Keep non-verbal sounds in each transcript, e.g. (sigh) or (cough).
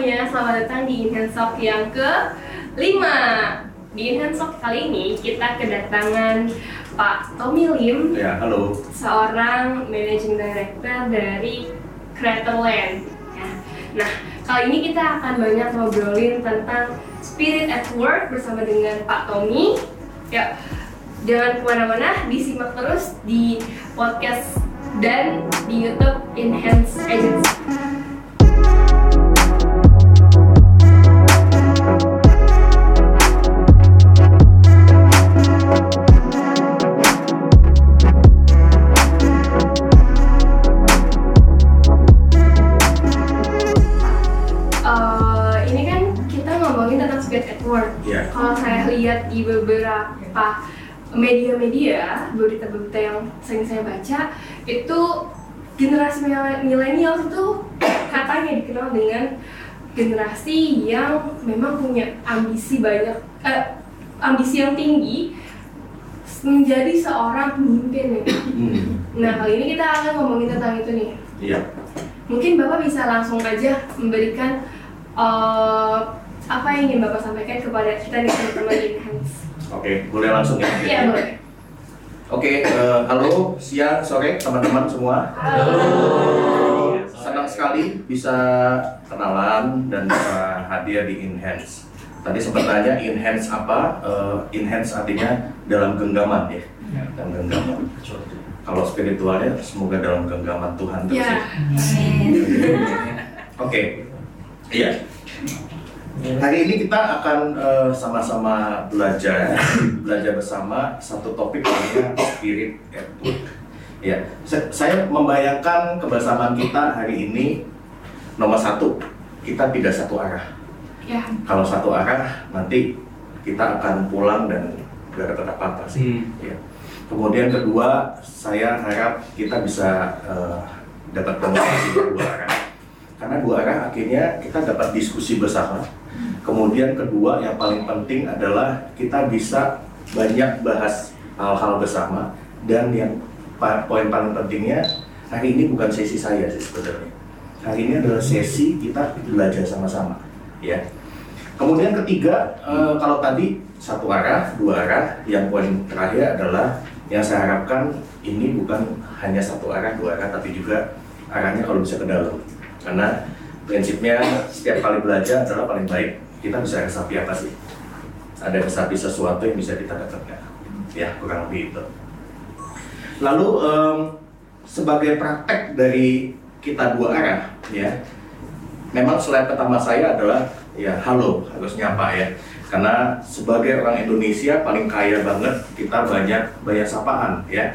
semuanya, selamat datang di Enhance Talk yang ke 5 Di Enhance Talk kali ini kita kedatangan Pak Tommy Lim Ya, halo. Seorang Managing Director dari Creatorland ya. Nah, kali ini kita akan banyak ngobrolin tentang Spirit at Work bersama dengan Pak Tommy. Ya, jangan ke mana-mana, disimak terus di podcast dan di YouTube Enhance Agency beberapa media-media, berita-berita yang sering saya baca, itu generasi mil- milenial itu katanya dikenal dengan generasi yang memang punya ambisi banyak, eh, ambisi yang tinggi menjadi seorang pemimpin. nih. Hmm. Nah kali ini kita akan ngomongin tentang itu nih. Iya. Mungkin Bapak bisa langsung aja memberikan eh, apa yang ingin Bapak sampaikan kepada kita nih teman-teman di Enhance. Oke, boleh langsung ya. Iya boleh. Oke, eh, halo, siang, sore, teman-teman semua. Senang sekali bisa kenalan dan bisa hadir di Enhance. Tadi sempat tanya Enhance apa? Eh, enhance artinya dalam genggaman ya, dalam genggaman. Kalau spiritualnya semoga dalam genggaman Tuhan terus Ya. ya. Oke, iya. Hari ini kita akan eh, sama-sama belajar, (laughs) belajar bersama satu topik namanya spirit at work. Ya, sa- saya membayangkan kebersamaan kita hari ini nomor satu, kita tidak satu arah. Ya. Kalau satu arah, nanti kita akan pulang dan gak dapat apa-apa sih. Ya. Kemudian kedua, saya harap kita bisa eh, dapat komunikasi dua arah. Karena dua arah akhirnya kita dapat diskusi bersama. Kemudian kedua yang paling penting adalah kita bisa banyak bahas hal-hal bersama dan yang poin paling pentingnya hari ini bukan sesi saya sih sebenarnya. Hari ini adalah sesi kita belajar sama-sama, ya. Kemudian ketiga, eh, kalau tadi satu arah, dua arah, yang poin terakhir adalah yang saya harapkan ini bukan hanya satu arah, dua arah, tapi juga arahnya kalau bisa ke dalam. Karena prinsipnya setiap kali belajar adalah paling baik kita bisa resapi apa sih? Ada resapi sesuatu yang bisa kita dapatkan. Ya, kurang lebih itu. Lalu em, sebagai praktek dari kita dua arah, ya, memang slide pertama saya adalah ya halo harus nyapa ya karena sebagai orang Indonesia paling kaya banget kita banyak banyak sapaan ya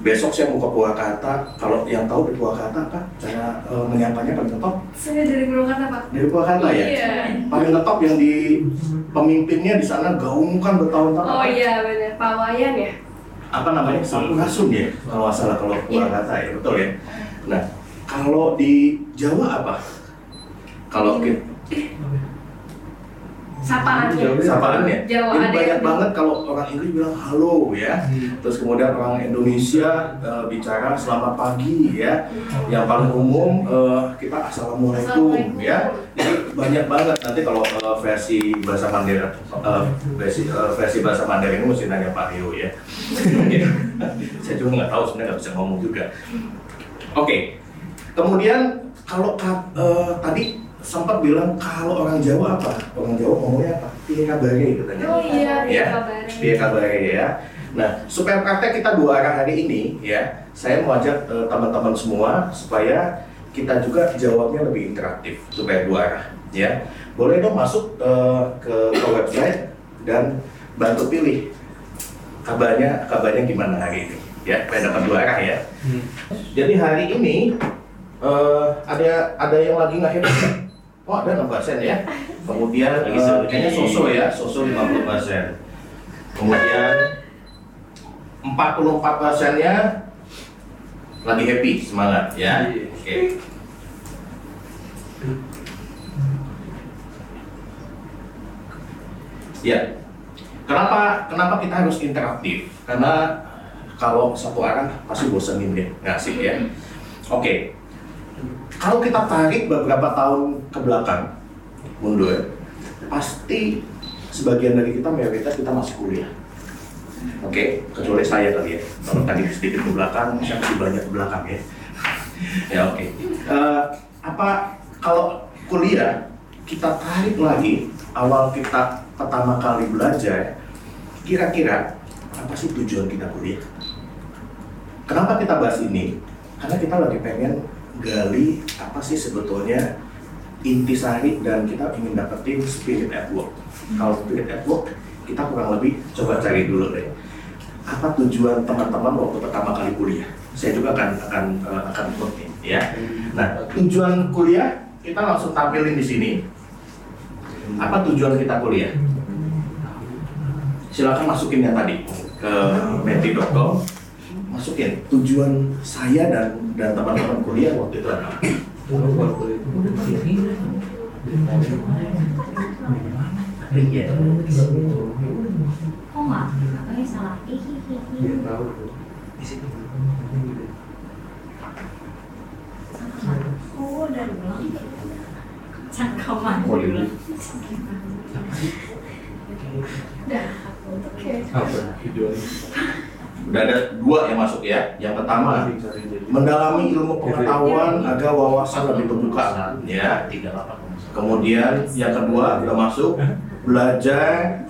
besok saya mau ke Purwakarta. Kalau yang tahu di Purwakarta apa cara eh, menyapanya paling ngetop Saya dari Purwakarta Pak. dari Purwakarta ya? Iya. paling ngetop yang di pemimpinnya di sana gaungkan bertahun-tahun. Oh iya benar Pak Wayan ya. apa namanya? Sampurasun ya kalau salah kalau Purwakarta ya betul ya? Nah kalau di Jawa apa? Kalau kita Sapaannya. sapaannya. Jawa Ini ada banyak yang- banget kalau orang Inggris bilang halo ya. Terus kemudian orang Indonesia eh, bicara selamat pagi ya. Yang paling umum eh, kita assalamualaikum Assalamualaikum. ya. Jadi banyak banget nanti kalau eh, versi bahasa Mandarin eh, versi eh, versi bahasa Mandarin mesti nanya Pak Rio ya. (laughs) Saya juga nggak tahu sebenarnya nggak bisa ngomong juga. Oke. Kemudian kalau ka- eh, tadi sempat bilang kalau orang Jawa apa? Orang Jawa ngomongnya apa? Piye kabare katanya. Oh iya, Ya, ya. kabarnya. Piye kabare ya. Nah, supaya praktek kita dua arah hari ini ya, saya mau ajak eh, teman-teman semua supaya kita juga jawabnya lebih interaktif supaya dua arah ya. Boleh dong masuk eh, ke, ke website dan bantu pilih kabarnya kabarnya gimana hari ini ya, supaya dapat dua arah ya. Jadi hari ini eh, ada ada yang lagi nggak hebat? Oh ada 6 persen ya. (laughs) Kemudian Lagi seru. kayaknya soso ya, soso 50 persen. Kemudian 44 persennya lagi happy, semangat ya. Oke. Ya, kenapa kenapa kita harus interaktif? Karena kalau satu arah pasti bosenin ya, nggak asik ya. Oke, kalau kita tarik beberapa tahun ke belakang, mundur, pasti sebagian dari kita mayoritas kita masih kuliah. Oke, kecuali saya kali ya. Kalau tadi sedikit ke belakang, saya masih banyak ke belakang ya. (laughs) ya oke. Eh, apa kalau kuliah kita tarik lagi awal kita pertama kali belajar, kira-kira apa sih tujuan kita kuliah? Kenapa kita bahas ini? Karena kita lagi pengen gali apa sih sebetulnya intisari dan kita ingin dapetin spirit at work. Kalau spirit at work, kita kurang lebih coba cari dulu deh. Apa tujuan teman-teman waktu pertama kali kuliah? Saya juga akan akan eh, akan nih, ya. Nah, tujuan kuliah kita langsung tampilin di sini. Apa tujuan kita kuliah? Silakan masukin yang tadi ke menti.com masukin tujuan saya dan dan teman-teman kuliah waktu itu adalah. Oh. Cangkaman. Udah. Oke. apa udah ada dua yang masuk ya. Yang pertama mendalami ilmu pengetahuan agar wawasan lebih terbuka ya. Kemudian yang kedua udah masuk belajar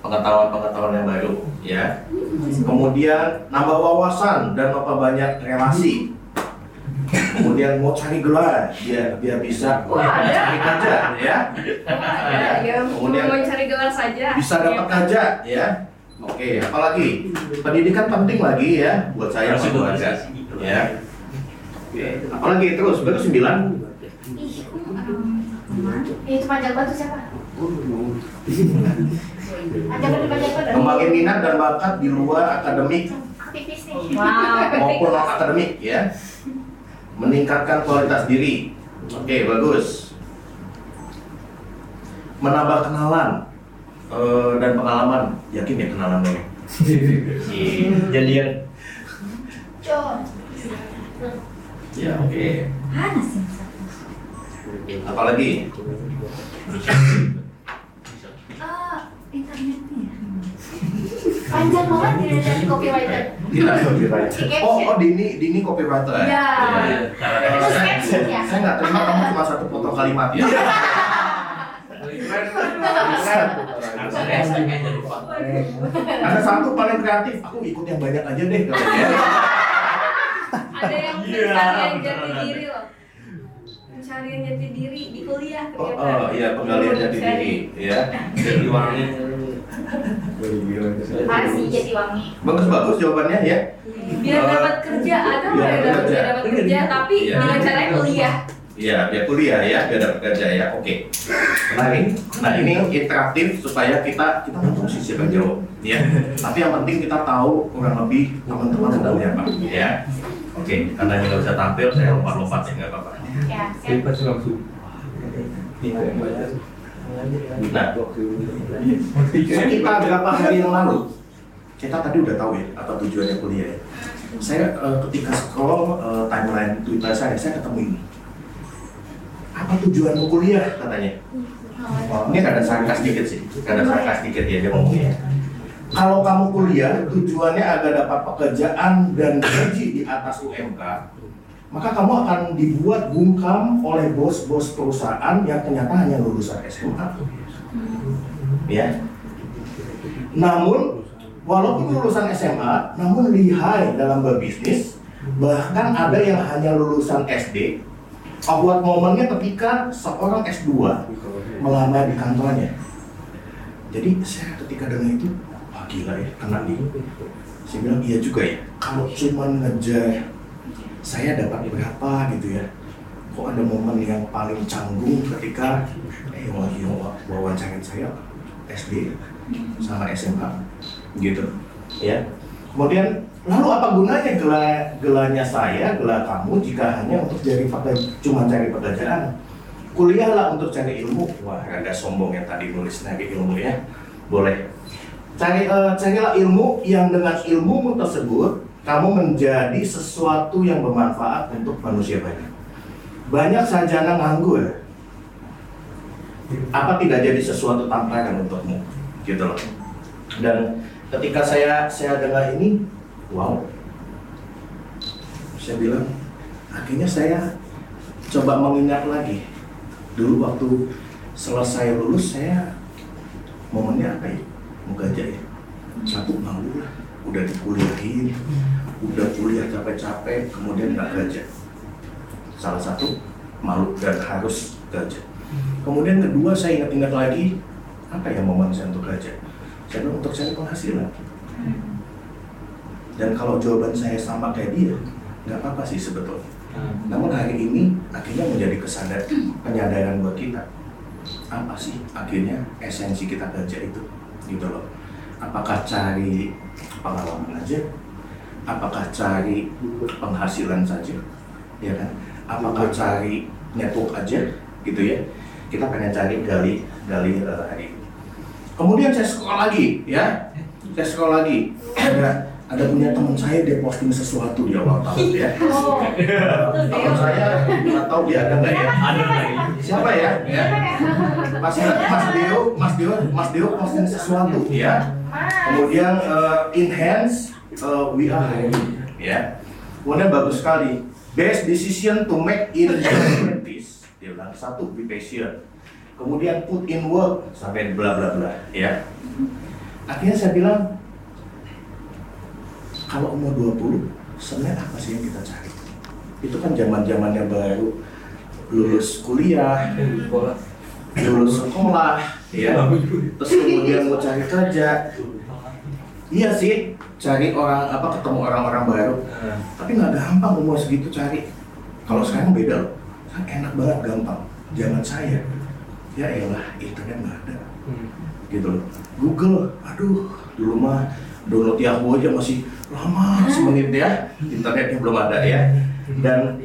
pengetahuan-pengetahuan yang baru ya. Kemudian nambah wawasan dan memperbanyak relasi. Kemudian mau cari gelar biar biar bisa ada. cari kerja ya. Ya, ya, Kemudian- mau mencari gelar saja. Bisa dapat kerja ya. Oke, apalagi? Pendidikan penting lagi ya buat saya sama keluarga. Ya. Oke, apalagi terus? Baru sembilan? Ih, um, Eh, itu panjang batu siapa? (laughs) Kembangin minat dan bakat di luar akademik. Wow. maupun non akademik ya. Meningkatkan kualitas diri. Oke bagus. Menambah kenalan eh, dan pengalaman. Yakin ya kenalan (laughs) ini jadian. Cok. ya oke. Sih? apalagi? Ah, internetnya. Panjang banget tidak dari copywriter. tidak copywriter. Oh oh dini dini copywriter ya? Ya. Itu sketch ya? saya nggak terima kamu cuma satu potong kalimat. Ya ada satu paling kreatif aku ikut yang banyak aja deh katanya Ada yang Iya, pencarian bener, jati diri loh. Pencarian jati diri di kuliah Oh, ternyata. oh iya penggalian jati diri ya. Jadi wangi. Masih jadi wangi. Bagus bagus jawabannya ya. Biar dapat kerja, ada Biar nggak yang dapat kerja. biar dapat kerja, tapi Iya. dengan caranya kuliah. Iya, biar kuliah ya, biar dapat kerja ya. Oke. Menarik. Nah ini interaktif supaya kita kita nggak tahu sih siapa yang jawab, ya. Tapi yang penting kita tahu kurang lebih teman-teman maunya apa, ya. Oke, karena ini nggak bisa tampil, saya lompat-lompat ya nggak apa-apa. Ya, siap. langsung baca. Nah, sekitar berapa hari yang lalu kita tadi udah tahu ya apa tujuannya kuliah ya. Saya eh, ketika scroll eh, timeline Twitter saya, saya ketemu ini. Apa tujuanmu kuliah katanya? Oh, ini ada sarkas dikit sih, ada sarkas dikit ya dia ngomongnya. Kalau kamu kuliah tujuannya agar dapat pekerjaan dan gaji di atas UMK, maka kamu akan dibuat bungkam oleh bos-bos perusahaan yang ternyata hanya lulusan SMA. Ya. Namun, walaupun lulusan SMA, namun lihai dalam berbisnis, bahkan ada yang hanya lulusan SD. Awkward momennya ketika seorang S2 melamar di kantornya. Jadi saya ketika dengar itu, wah gila ya, kena nih. Saya bilang iya juga ya, kalau cuma ngejar saya dapat berapa gitu ya. Kok ada momen yang paling canggung ketika eh lagi wawancarin saya SD sama SMA gitu ya. Kemudian lalu apa gunanya gelanya saya, gelar kamu jika hanya untuk cari pekerjaan, cuma cari pekerjaan? Kuliahlah untuk cari ilmu. Wah, ada sombong yang tadi nulis cari ilmu ya. Boleh. Cari eh, carilah ilmu yang dengan ilmumu tersebut kamu menjadi sesuatu yang bermanfaat untuk manusia banyak. Banyak sarjana nganggur apa tidak jadi sesuatu tamparan untukmu gitu loh dan ketika saya saya dengar ini wow. Saya bilang akhirnya saya coba mengingat lagi. Dulu waktu selesai lulus saya momennya apa ya? Mau gajah ya? Satu malu lah. Udah dikuliahin udah kuliah capek-capek kemudian nggak gajah. Salah satu malu dan harus gajah. Kemudian kedua saya ingat-ingat lagi apa ya momen saya untuk gajah bilang untuk cari penghasilan. Dan kalau jawaban saya sama kayak dia nggak apa-apa sih sebetulnya. Namun hari ini akhirnya menjadi kesadaran penyadaran buat kita. Apa sih akhirnya esensi kita gajah itu? Gitu loh. Apakah cari pengalaman aja? Apakah cari penghasilan saja? Ya kan? Apakah cari network aja? Gitu ya. Kita pengen cari gali gali hari ini kemudian saya sekolah lagi ya. Saya sekolah lagi. Ada ada punya teman saya dia posting sesuatu di awal tahun ya. (laughs) Oh. teman saya nggak tahu dia ada nggak ya. Ada lagi. siapa ya? Ya. Mas Mas Dio Mas Dio Mas Dio posting sesuatu ya. Kemudian eh, enhance eh, we are hiring ya. Kemudian bagus sekali. Best decision to make in twenties dia bilang satu be patient kemudian put in work sampai bla bla bla ya. Akhirnya saya bilang kalau umur 20 sebenarnya apa sih yang kita cari? Itu kan zaman zamannya baru. Lulus kuliah Sekolah. lulus sekolah ya. Terus kemudian mau cari kerja. Iya sih cari orang apa ketemu orang-orang baru. Tapi nggak gampang umur segitu cari. Kalau sekarang beda loh. Kan enak banget gampang. Zaman saya ya elah internet nggak ada. Gitu loh. Google aduh dulu mah download Yahoo aja masih lama semenit ya internetnya belum ada ya. Dan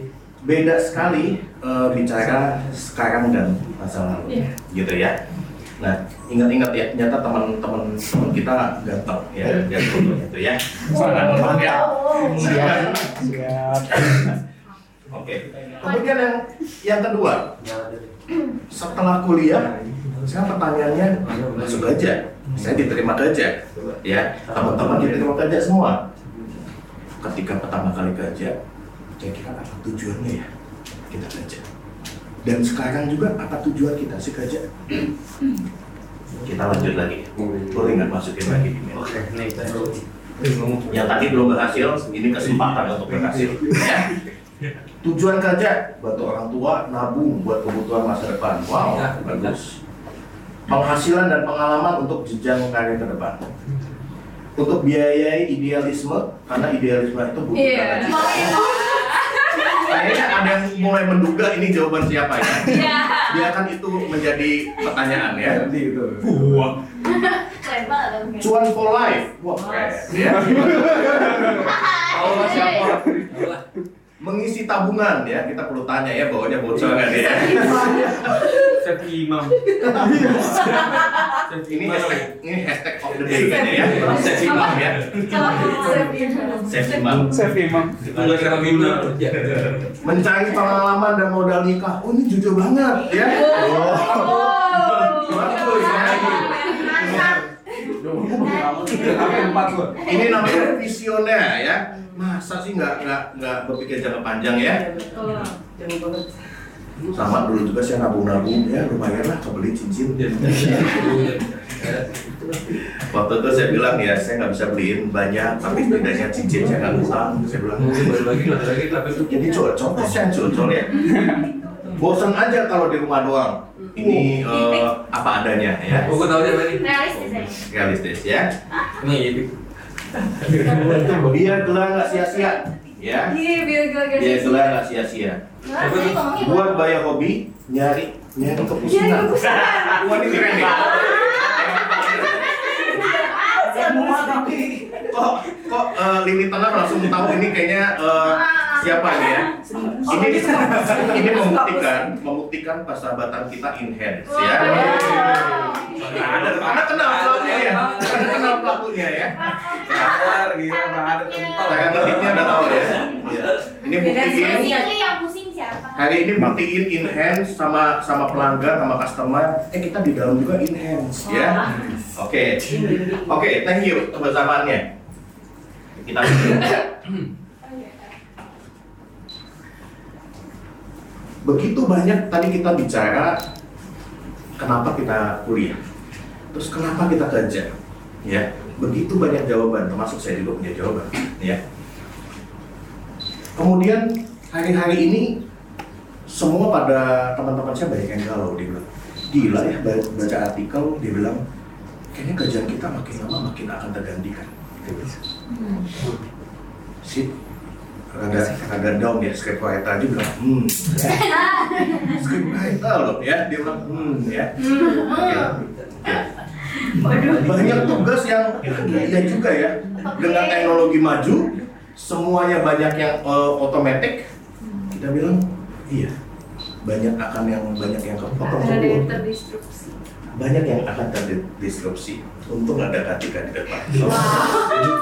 beda sekali eh, bicara sekarang dan masa lalu. Iya. gitu ya. Nah ingat-ingat ya ternyata teman-teman teman kita ganteng ya ganteng gitu ya. Sangat banget ya. Siap. Siap. oke. Kemudian yang yang kedua setelah kuliah sekarang pertanyaannya masuk gajah saya diterima gajah ya. Teman-teman diterima gajah semua. Ketika pertama kali gajah kira-kira apa tujuannya ya kita gajah dan sekarang juga apa tujuan kita si gajah kita lanjut lagi. Boleh. Nggak masukin lagi di mail? Yang tadi belum berhasil ini kesempatan untuk berhasil. Ya. Tujuan gajah bantu orang tua nabung buat kebutuhan masa depan. Wow Ya, bagus. Penghasilan dan pengalaman untuk jenjang karir ke depan. Untuk biayai idealisme karena idealisme itu butuh Iya. dana. kayaknya ada yang mulai menduga ini jawaban siapa ya? Iya. biarkan itu menjadi pertanyaan ya. Itu. Wah, cuan for life. Wah keren. Ya Tahu lah siapa? Tahu lah. Mengisi tabungan ya kita perlu tanya ya bawahnya bocor nggak dia Chef Imam. Ini hashtag ini hashtag of the day kayaknya ya Chef Imam ya Chef Imam Chef Imam. Cara mencari pengalaman dan modal nikah oh ini jujur banget ya ya lo? ini namanya visioner ya masa sih nggak nggak nggak berpikir jangka panjang ya? Sama dulu juga saya nabung-nabung ya lumayan lah kebeli cincin. Waktu itu saya bilang ya saya nggak bisa beliin banyak tapi setidaknya cincin saya nggak usah saya bilang Baru lagi, baru lagi, tapi itu jadi cocok saya cocok ya. Bosan aja kalau di rumah doang. Ini eh, apa adanya ya. Oh, gue tahu dia? Realistis ya? realistis ya. Ini. Biar gelar nggak sia-sia ya. Iya, biar gelar nggak sia-sia. ngomongnya? buat bayar hobi nyari nyari kepusingan. wah ini keren nih. Kok kok eh, lini tengah langsung tahu ini kayaknya eh, siapa nih ya? Ini (laughs) ini membuktikan membuktikan persahabatan kita enhance ya. Nah, ada ada kenal pelakunya ya? ada kenal pelakunya ya? Gila, nggak ada kental. saya ngetiknya udah tahu ya? Iya. ini buktiin. Basically yang pusing siapa? hari ini buktiin in hands sama sama pelanggan sama customer. Eh kita di dalam juga in hands ya? Oke. Oke thank you kebersamaannya. Kita (coughs) begitu banyak tadi kita bicara kenapa kita kuliah? Terus kenapa kita kerja? Ya begitu banyak jawaban termasuk saya juga punya jawaban ya. Kemudian hari-hari ini semua pada teman-teman saya banyak yang galau dia bilang. Gila ya ba- baca artikel dia bilang kayaknya kerjaan kita makin lama makin akan tergantikan. Dia bilang. Sip, rada rada down ya scriptwriter aja bilang hmm. (laughs) Ya. scriptwriter loh ya. Dia bilang hmm ya. Ya. banyak tugas yang iya juga ya. Dengan teknologi maju semuanya banyak yang eh, otomatis kita bilang iya banyak akan yang banyak yang kepotong banyak yang akan terdisrupsi untung ada ketika di depan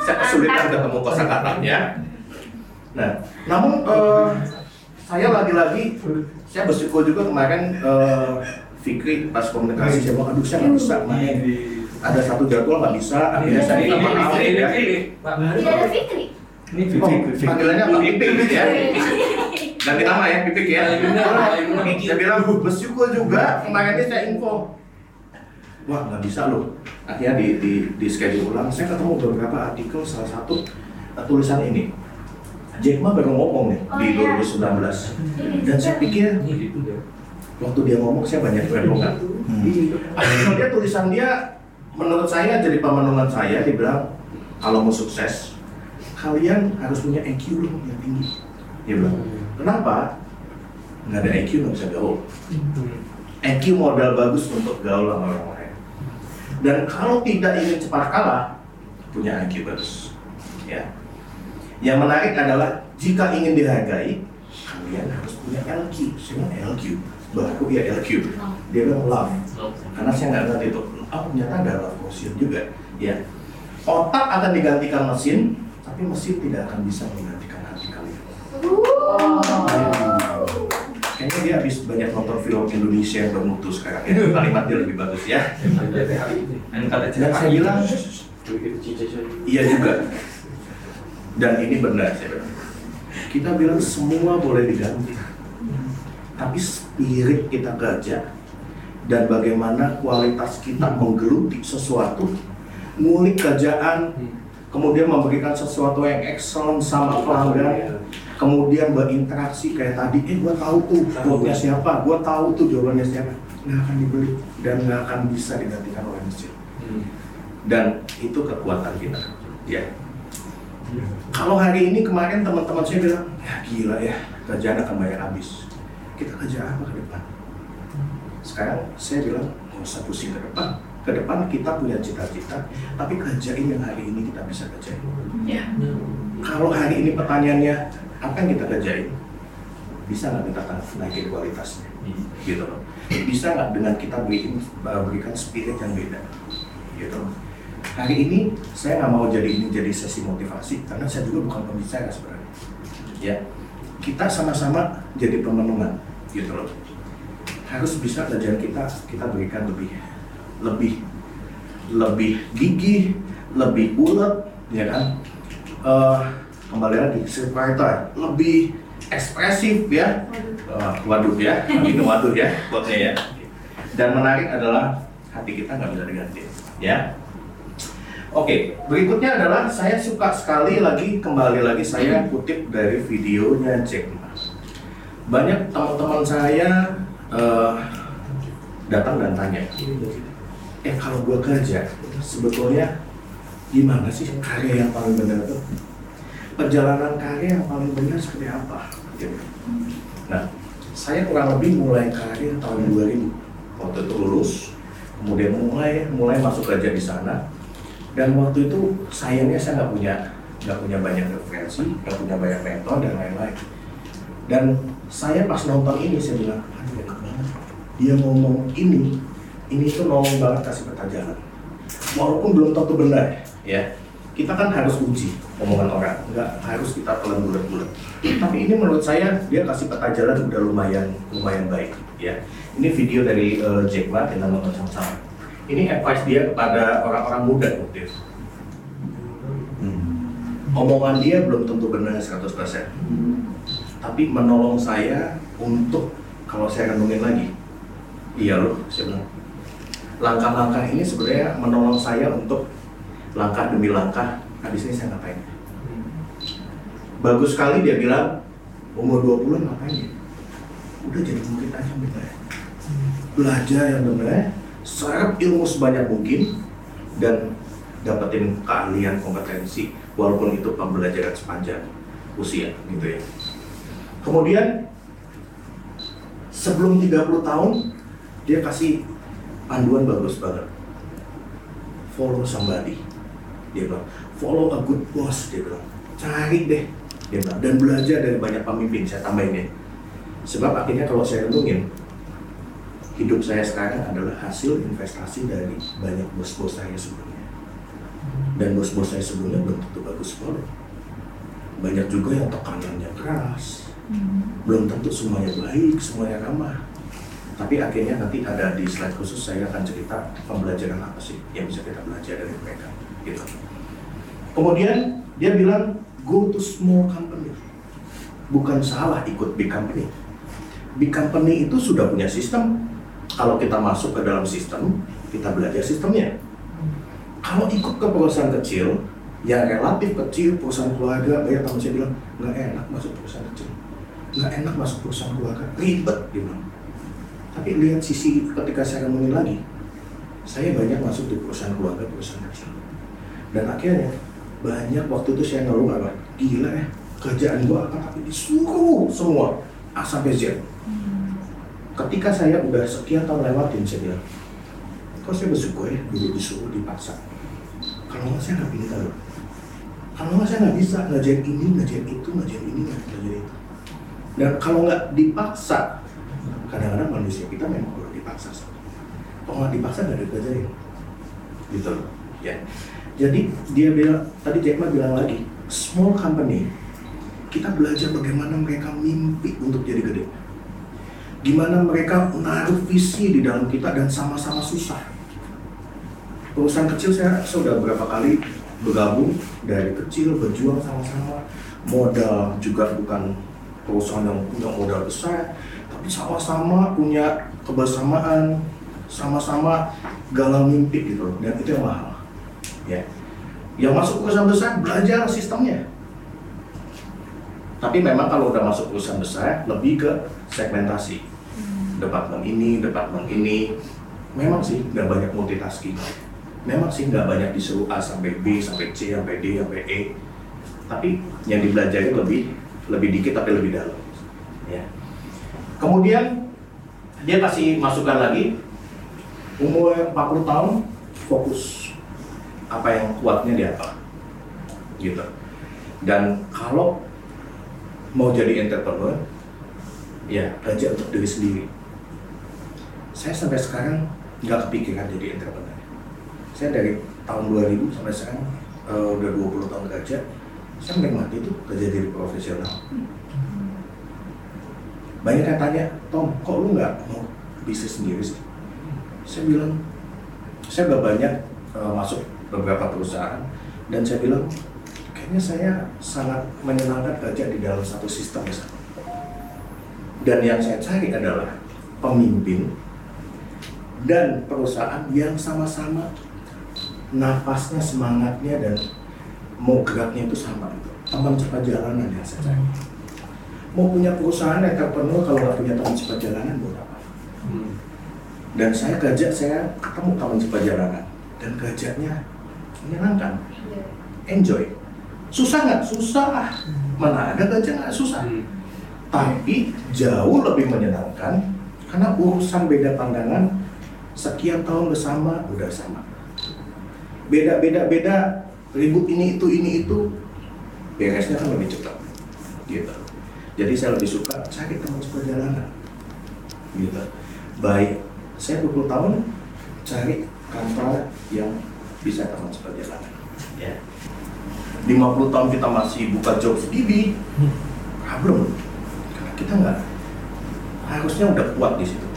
saya kesulitan ketemu kosakatanya nah namun eh, saya lagi-lagi saya bersyukur juga kemarin eh, Fikri pas komunikasi saya bilang aduh saya nggak bisa main ada satu jadwal nggak bisa akhirnya saya minta maaf ya. Tidak ada Fitri. Ini Oh, panggilannya Pak Pipik ya? Ganti nama ya Pipik ya? Saya bilang bersyukur juga kemarin ini saya info. Wah nggak bisa loh. Akhirnya di, di, di schedule ulang. Saya ketemu beberapa artikel salah satu eh, tulisan ini Jack Ma baru ngomong nih Oh, di iya. 2019 dan saya pikir gitu waktu dia ngomong saya banyak renungan artikel dia tulisan dia menurut saya jadi pemenungan saya dia bilang kalau mau sukses kalian harus punya EQ yang tinggi. Dia bilang kenapa? Nggak ada EQ nggak bisa gaul. EQ modal bagus untuk gaul sama orang lain. Dan kalau tidak ingin cepat kalah, punya IQ bagus. Ya. Yang menarik adalah jika ingin dihargai, kalian harus punya LQ. Saya bilang LQ, baru ya LQ. Dia bilang love. Karena saya nggak ngerti itu. Oh ternyata ada love quotient juga. Ya. Otak akan digantikan mesin, tapi mesin tidak akan bisa menggantikan hati kalian. Kayaknya dia habis banyak nonton film Indonesia yang bermutu sekarang ya. Kalimat dia lebih bagus ya. Dan saya bilang, iya juga. Dan ini benar saya bilang. Kita bilang semua boleh diganti. Tapi spirit kita gajah dan bagaimana kualitas kita menggeluti sesuatu, ngulik kerjaan, kemudian memberikan sesuatu yang excellent sama pelanggan, kemudian berinteraksi kayak tadi, eh gua tahu tuh quote-nya siapa, gua tahu tuh jawabannya siapa, nggak akan dibeli dan nggak akan bisa digantikan oleh mesin. Dan itu kekuatan kita, ya. Kalau hari ini kemarin teman-teman saya bilang, ya gila ya, kerjaan akan bayar habis. Kita kerja apa ke depan? Sekarang saya bilang, nggak usah pusing ke depan. Ke depan kita punya cita-cita, tapi kerjain yang hari ini kita bisa kerjain. Ya. Kalau hari ini pertanyaannya, apa yang kita kerjain? Bisa nggak kita naikin kualitasnya? Gitu loh. Bisa nggak dengan kita berikan, berikan spirit yang beda? Gitu loh. Hari ini saya nggak mau jadi ini jadi sesi motivasi karena saya juga bukan pembicara sebenarnya. Ya, kita sama-sama jadi pemenungan, gitu loh. Harus bisa kerjaan kita kita berikan lebih lebih lebih gigih, lebih ulet, ya kan? Eh, kembali lagi scriptwriter lebih ekspresif ya. Eh, waduh ya, ini waduh ya, quote-nya ya. Dan menarik adalah hati kita nggak bisa diganti, ya. Oke, berikutnya adalah saya suka sekali lagi kembali lagi saya kutip dari videonya Jack Ma. Banyak teman-teman saya eh, datang dan tanya, eh kalau gua kerja sebetulnya gimana sih karya yang paling benar itu? Perjalanan karya yang paling benar seperti apa? Gitu. Nah, saya kurang lebih mulai karir tahun 2000 waktu itu lulus, kemudian mulai mulai masuk kerja di sana dan waktu itu sayangnya saya nggak punya nggak punya banyak referensi nggak punya banyak mentor dan lain-lain. Dan saya pas nonton ini saya bilang aduh enak banget. Dia ngomong ini ini tuh nolong banget kasih peta jalan walaupun belum tentu benar. Ya. Kita kan harus uji omongan orang, nggak harus kita telan bulat-bulat. Tapi ini menurut saya dia kasih peta jalan udah lumayan lumayan baik. Ya. Ini video dari uh, Jack Ma kita nonton sama-sama. Ini advice dia kepada orang-orang muda itu. Hmm. Omongan dia belum tentu benar 100%. Tapi menolong saya untuk kalau saya renungin lagi, iya loh, saya langkah-langkah ini sebenarnya menolong saya untuk langkah demi langkah habis ini saya ngapain bagus sekali dia bilang umur 20 ngapain ya udah jadi mungkin aja bener belajar yang benar serap ilmu sebanyak mungkin dan dapetin keahlian kompetensi walaupun itu pembelajaran sepanjang usia gitu ya. Kemudian sebelum 30 tahun dia kasih panduan bagus banget. Follow somebody dia bilang. Follow a good boss dia bilang. Cari deh dia bilang. Dan belajar dari banyak pemimpin saya tambahin ya. Sebab akhirnya kalau saya renungin hidup saya sekarang adalah hasil investasi dari banyak bos-bos saya sebelumnya dan bos-bos saya sebelumnya belum tentu bagus follow banyak juga yang tekanannya keras belum tentu semuanya baik semuanya ramah tapi akhirnya nanti ada di slide khusus saya akan cerita pembelajaran apa sih yang bisa kita belajar dari mereka gitu. Kemudian dia bilang go to small company. Bukan salah ikut big company. Big company itu sudah punya sistem. Kalau kita masuk ke dalam sistem, kita belajar sistemnya. Kalau ikut ke perusahaan kecil, ya relatif kecil, perusahaan keluarga, banyak teman saya bilang, nggak enak masuk perusahaan kecil. Nggak enak masuk perusahaan keluarga, ribet, bilang. Tapi lihat sisi ketika saya ngomongin lagi, saya banyak masuk di perusahaan keluarga, perusahaan kecil dan akhirnya banyak waktu itu saya ngeluh apa gila ya kerjaan gua apa tapi disuruh semua A sampai Z ketika saya udah sekian tahun lewatin saya bilang kok saya bersyukur ya dulu disuruh dipaksa kalau nggak saya nggak pintar kalau nggak saya nggak bisa ngajarin ini ngajarin itu ngajarin ini ngajarin itu. Dan kalau nggak dipaksa kadang-kadang manusia kita memang perlu dipaksa kalau nggak dipaksa nggak dipelajarin gitu loh ya. Jadi dia bilang, tadi Jack Ma bilang lagi, small company, kita belajar bagaimana mereka mimpi untuk jadi gede. Gimana mereka menaruh visi di dalam kita dan sama-sama susah. Perusahaan kecil saya sudah berapa kali bergabung dari kecil berjuang sama-sama. Modal juga bukan perusahaan yang punya modal besar, tapi sama-sama punya kebersamaan, sama-sama galau mimpi gitu. Dan itu yang mahal. Ya. Yang masuk perusahaan besar belajar sistemnya. Tapi memang kalau udah masuk perusahaan besar lebih ke segmentasi departemen ini departemen ini. Memang sih nggak banyak multitasking. Memang sih nggak banyak disuruh A sampai B sampai C sampai D sampai E. Tapi yang dipelajari lebih lebih dikit tapi lebih dalam. Ya. Kemudian dia kasih masukan lagi. Umur 40 tahun fokus apa yang kuatnya di apa. Gitu. Dan kalau mau jadi entrepreneur ya belajar untuk diri sendiri. Saya sampai sekarang nggak kepikiran jadi entrepreneur. Saya dari tahun 2000 sampai sekarang uh, udah 20 tahun kerja saya menikmati itu kerja jadi profesional. Banyak yang tanya Tom kok lu nggak mau bisnis sendiri sih? Saya bilang saya udah banyak uh, masuk beberapa perusahaan. Dan saya bilang kayaknya saya sangat menyenangkan kerja di dalam satu sistem dan yang saya cari adalah pemimpin dan perusahaan yang sama-sama nafasnya semangatnya dan mau geraknya itu sama itu teman cepat jalanan yang saya cari. Mau punya perusahaan entrepreneur kalau nggak punya teman cepat jalanan buat apa? Hmm. dan saya kerja saya ketemu teman cepat jalanan dan kerjanya menyenangkan. Enjoy. Susah nggak? Susah. Mana ada kerja nggak? Susah. Hmm. Tapi jauh lebih menyenangkan karena urusan beda pandangan sekian tahun bersama udah sama. Beda beda beda ribut ini itu ini itu beresnya kan lebih cepat gitu. Jadi saya lebih suka cari teman seperjalanan gitu. Baik saya 20 tahun cari kantor yang bisa teman seperjalanan. Ya. 50 tahun kita masih buka job sendiri, problem. Kita nggak harusnya udah kuat di situ,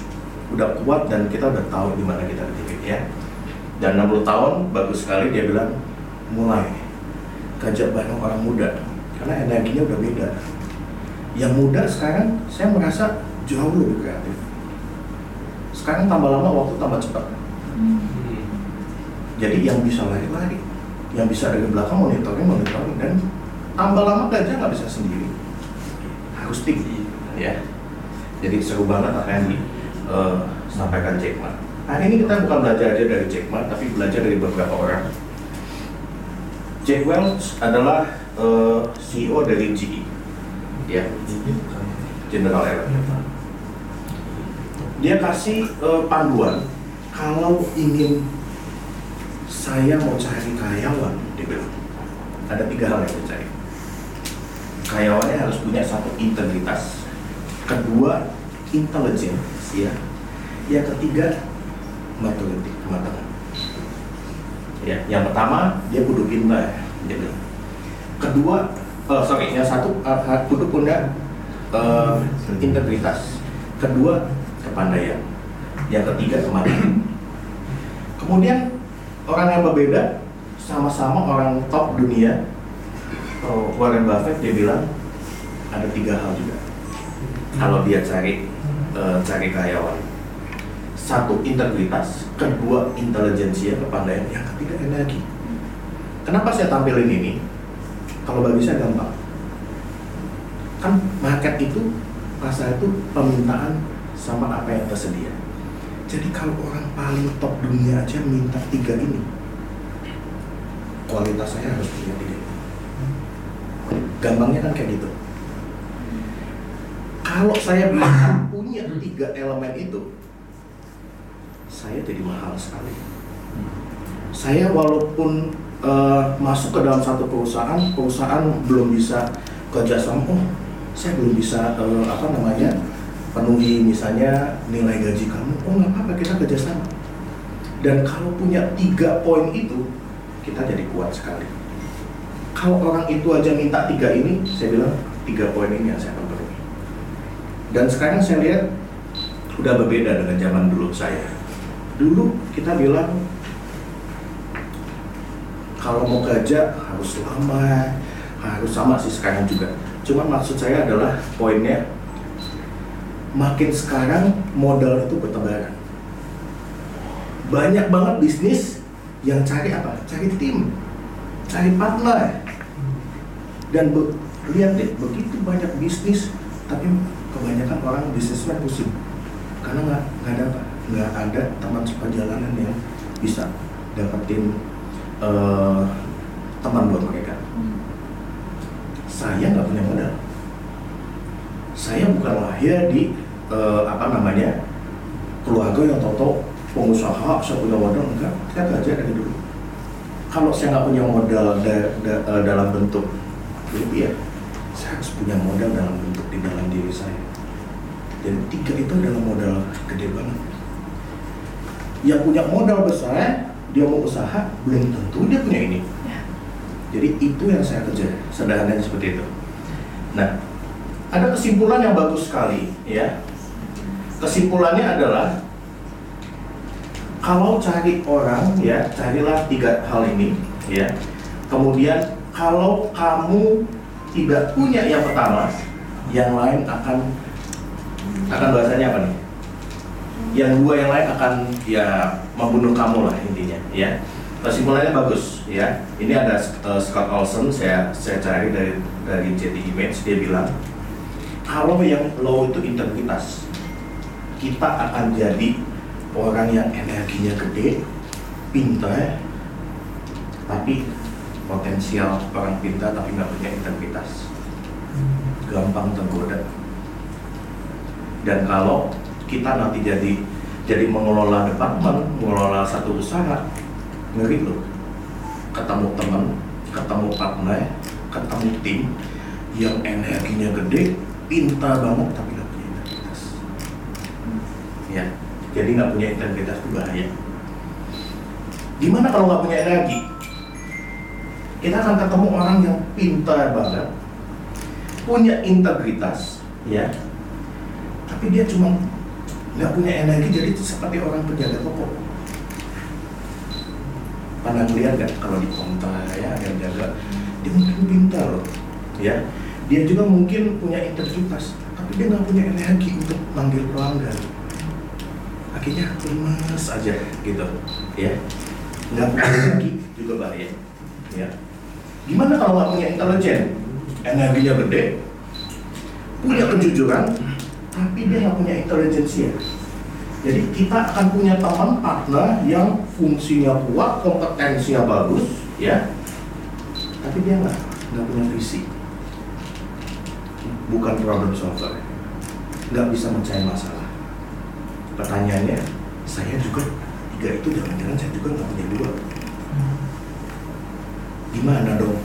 udah kuat dan kita udah tahu di mana kita berdiri ya. Dan 60 tahun bagus sekali dia bilang mulai kerja bareng orang muda karena energinya udah beda. Yang muda sekarang saya merasa jauh lebih kreatif. Sekarang tambah lama waktu tambah cepat. Jadi yang bisa lari-lari, yang bisa dari belakang monitoring, monitoring dan tambah lama kerja nggak bisa sendiri, harus tim, ya. Jadi seru banget yang disampaikan Jack Ma. Hari ini kita bukan belajar aja dari Jack Ma, tapi belajar dari beberapa orang. Jack Welch adalah eh, CEO dari GE, ya, General Electric. Dia kasih eh, panduan kalau ingin saya mau cari karyawan, dia bilang ada tiga hal yang saya cari. Karyawannya harus punya satu integritas, kedua intelligence, ya, yang ketiga maturity, kematangan. Ya, yang pertama dia kudu pintar, bilang. Kedua, eh, sorry, yang satu uh, kudu punya eh, integritas. Kedua kepandaian. Yang ketiga kematangan. Kemudian orang yang berbeda sama-sama orang top dunia oh, Warren Buffett dia bilang ada tiga hal juga kalau dia cari eh, cari karyawan. Satu integritas. Kedua intelijensia kepandaian. Yang ketiga energi. Kenapa saya tampilin ini? Kalau bagi saya gampang. Kan market itu pasar itu permintaan sama apa yang tersedia. Jadi kalau orang paling top dunia aja minta tiga ini, kualitas saya harus punya tiga. Gampangnya kan kayak gitu. Kalau saya bisa punya tiga elemen itu, saya jadi mahal sekali. Saya walaupun eh, masuk ke dalam satu perusahaan, perusahaan belum bisa kerjasama, oh saya belum bisa eh, apa namanya penuhi misalnya nilai gaji kamu, oh nggak apa-apa kita kerjasama. Dan kalau punya tiga poin itu, kita jadi kuat sekali. Kalau orang itu aja minta tiga ini, saya bilang tiga poin ini yang saya akan. Dan sekarang saya lihat udah berbeda dengan zaman dulu saya. Dulu kita bilang kalau mau kerja harus lama, harus sama sih sekarang juga. Cuman maksud saya adalah poinnya makin sekarang modal itu bertebaran. Banyak banget bisnis yang cari apa? Cari tim, cari partner. Dan lihat deh, begitu banyak bisnis, tapi kebanyakan orang bisnismen pusing. Karena nggak nggak ada nggak ada teman seperjalanan yang bisa dapetin eh, teman buat mereka. Saya nggak punya modal. Saya bukan lahir di eh, apa namanya keluarga yang tahu pengusaha saya punya modal enggak. Saya kerja dari dulu. Kalau saya nggak punya modal da- da- eh, dalam bentuk rupiah saya harus punya modal dalam bentuk di dalam diri saya dan tiga itu adalah modal gede banget. Yang punya modal besar dia mau usaha belum tentu dia punya ini. Jadi itu yang saya kerja sederhananya seperti itu. Nah ada kesimpulan yang bagus sekali ya. Kesimpulannya adalah kalau cari orang ya carilah tiga hal ini ya. Kemudian kalau kamu tidak punya yang pertama yang lain akan akan bahasanya apa nih? Yang dua yang lain akan ya membunuh kamu lah intinya ya. Kesimpulannya bagus ya. Ini ada uh, Scott Olson saya saya cari dari dari JT Image dia bilang kalau yang low itu integritas kita akan jadi orang yang energinya gede pintar tapi potensial orang pintar tapi nggak punya integritas. Gampang tergoda dan kalau kita nanti jadi jadi mengelola departemen mengelola satu usaha ngeri loh. Ketemu teman ketemu partner ketemu tim yang energinya gede pintar banget tapi nggak punya integritas ya jadi nggak punya integritas itu bahaya. Gimana kalau nggak punya energi? Kita akan ketemu orang yang pintar banget, punya integritas, ya. Tapi dia cuma nggak punya energi, jadi seperti orang penjaga toko. Pernah lihat nggak kalau di konter ya ada jaga, dia mungkin pintar loh, ya. Dia juga mungkin punya integritas, tapi dia nggak punya energi untuk manggil pelanggan. Akhirnya lemes aja gitu, ya. Nggak punya energi juga bahaya, ya. Gimana kalau nggak punya intelijen? Energinya gede, punya kejujuran, tapi dia nggak punya intelijensia. Jadi kita akan punya teman partner yang fungsinya kuat, kompetensinya bagus, ya. Tapi dia nggak nggak punya visi, bukan problem solver, nggak bisa mencari masalah. Pertanyaannya, saya juga tiga itu jangan-jangan saya juga nggak punya dua. Gimana dong?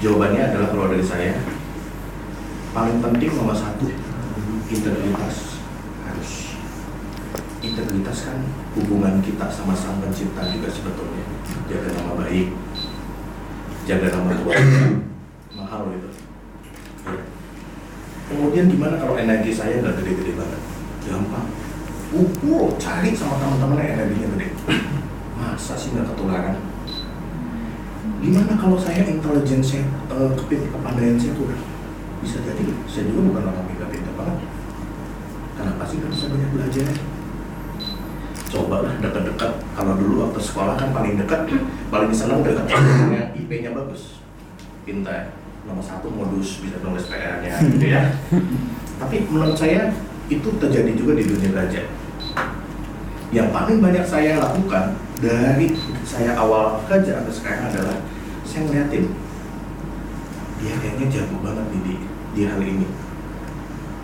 Jawabannya adalah kalau dari saya paling penting nomor satu integritas harus integritas kan hubungan kita sama sang pencipta juga sebetulnya. Jaga nama baik jaga nama keluarga mahal itu Ya. kemudian gimana kalau energi saya nggak gede-gede banget? Gampang. Ukur cari sama teman-teman yang energinya gede. (clears throat) Masa sih nggak ketularan? Gimana kalau saya intelijen saya eh, kepin- kepandaian saya kurang? Bisa jadi. Saya juga bukan orang sih nggak bisa banyak belajar? Cobalah dekat-dekat. Kalau dulu waktu sekolah kan paling dekat paling senang dekat IP-nya bagus. Pintar. Nomor satu modus bisa nulis PR-nya gitu ya. Tapi menurut saya itu terjadi juga di dunia belajar. Yang paling banyak saya lakukan dari saya awal kerja sampai sekarang adalah saya ngeliatin dia kayaknya jago banget di, di hal ini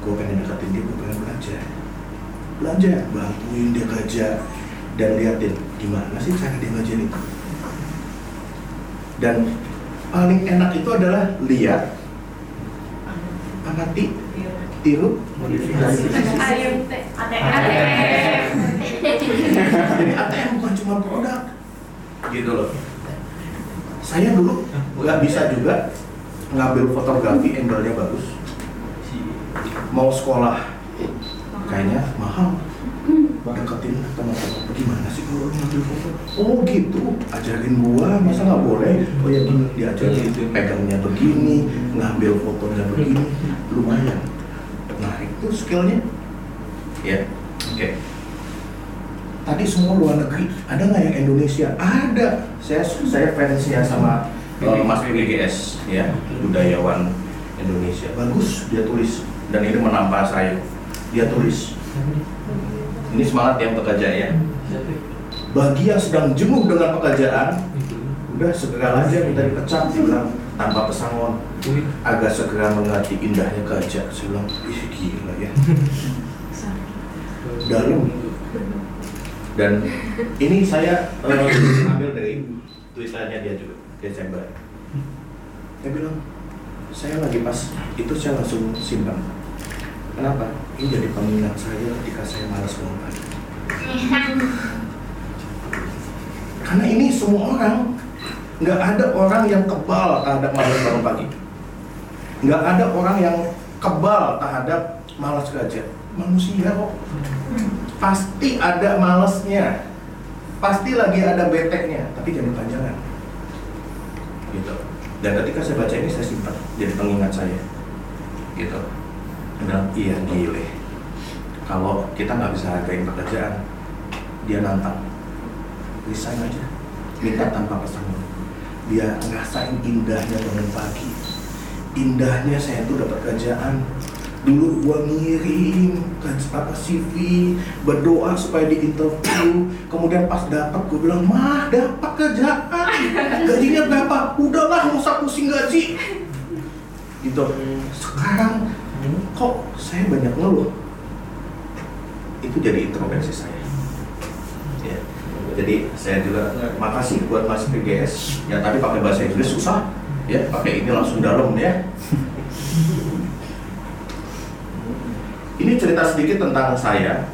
gue pengen deketin dia, gue pengen belajar belajar, bantuin dia kerja. Dan liatin gimana sih cara dia ngajarin itu. Dan paling enak itu adalah lihat amati tiru modifikasi. Jadi ATM bukan cuma produk. Gitu loh. Saya dulu nggak bisa juga ngambil fotografi angle-nya bagus mau sekolah kayaknya mahal. Deketin teman-teman gimana sih kalau ngambil foto? Oh gitu. Ajarin gua masa nggak boleh? Oh ya gini diajarin pegangnya begini ngambil fotonya begini. Lumayan. Nah itu skillnya. Ya oke. Tadi semua luar negeri. Ada nggak yang Indonesia? Ada. Saya saya fansnya sama uh, Mas BGS ya. Budayawan Indonesia. Bagus dia tulis dan ini menampar saya dia tulis. Ini semangat yang bekerja ya. Bagi yang sedang jenuh dengan pekerjaan udah segera aja minta dipecat dia bilang tanpa pesangon. Agak segera mengerti indahnya kerja. Saya bilang ih gila ya. Dalam. Dan ini saya eh, ambil dari tulisannya dia juga Desember. Dia bilang saya lagi pas itu saya langsung simpan kenapa? Ini jadi pengingat saya ketika saya malas pagi karena ini semua orang nggak ada orang yang kebal terhadap malas bangun pagi nggak ada orang yang kebal terhadap malas kerja manusia kok. Pasti ada malesnya. Pasti lagi ada beteknya tapi jangan panjangan. Gitu. Dan ketika saya baca ini saya simpan. Jadi pengingat saya. Gitu dan iya gile. Kalau kita nggak bisa hargain pekerjaan dia nantang. Resign aja. Minta tanpa pesangon dia ngerasain indahnya bangun pagi. Indahnya saya tuh dapat kerjaan. Dulu gua ngirim ke apa CV berdoa supaya di interview. Kemudian pas dapat gua bilang mah dapat kerjaan. (laughs) Gajinya berapa? Udahlah nggak usah pusing gaji. Gitu. Sekarang kok saya banyak ngeluh? Itu jadi introversi saya. Ya. jadi saya juga makasih buat Mas PGS ya tadi pakai bahasa Inggris susah. Ya pakai ini langsung dalam ya. Ini cerita sedikit tentang saya.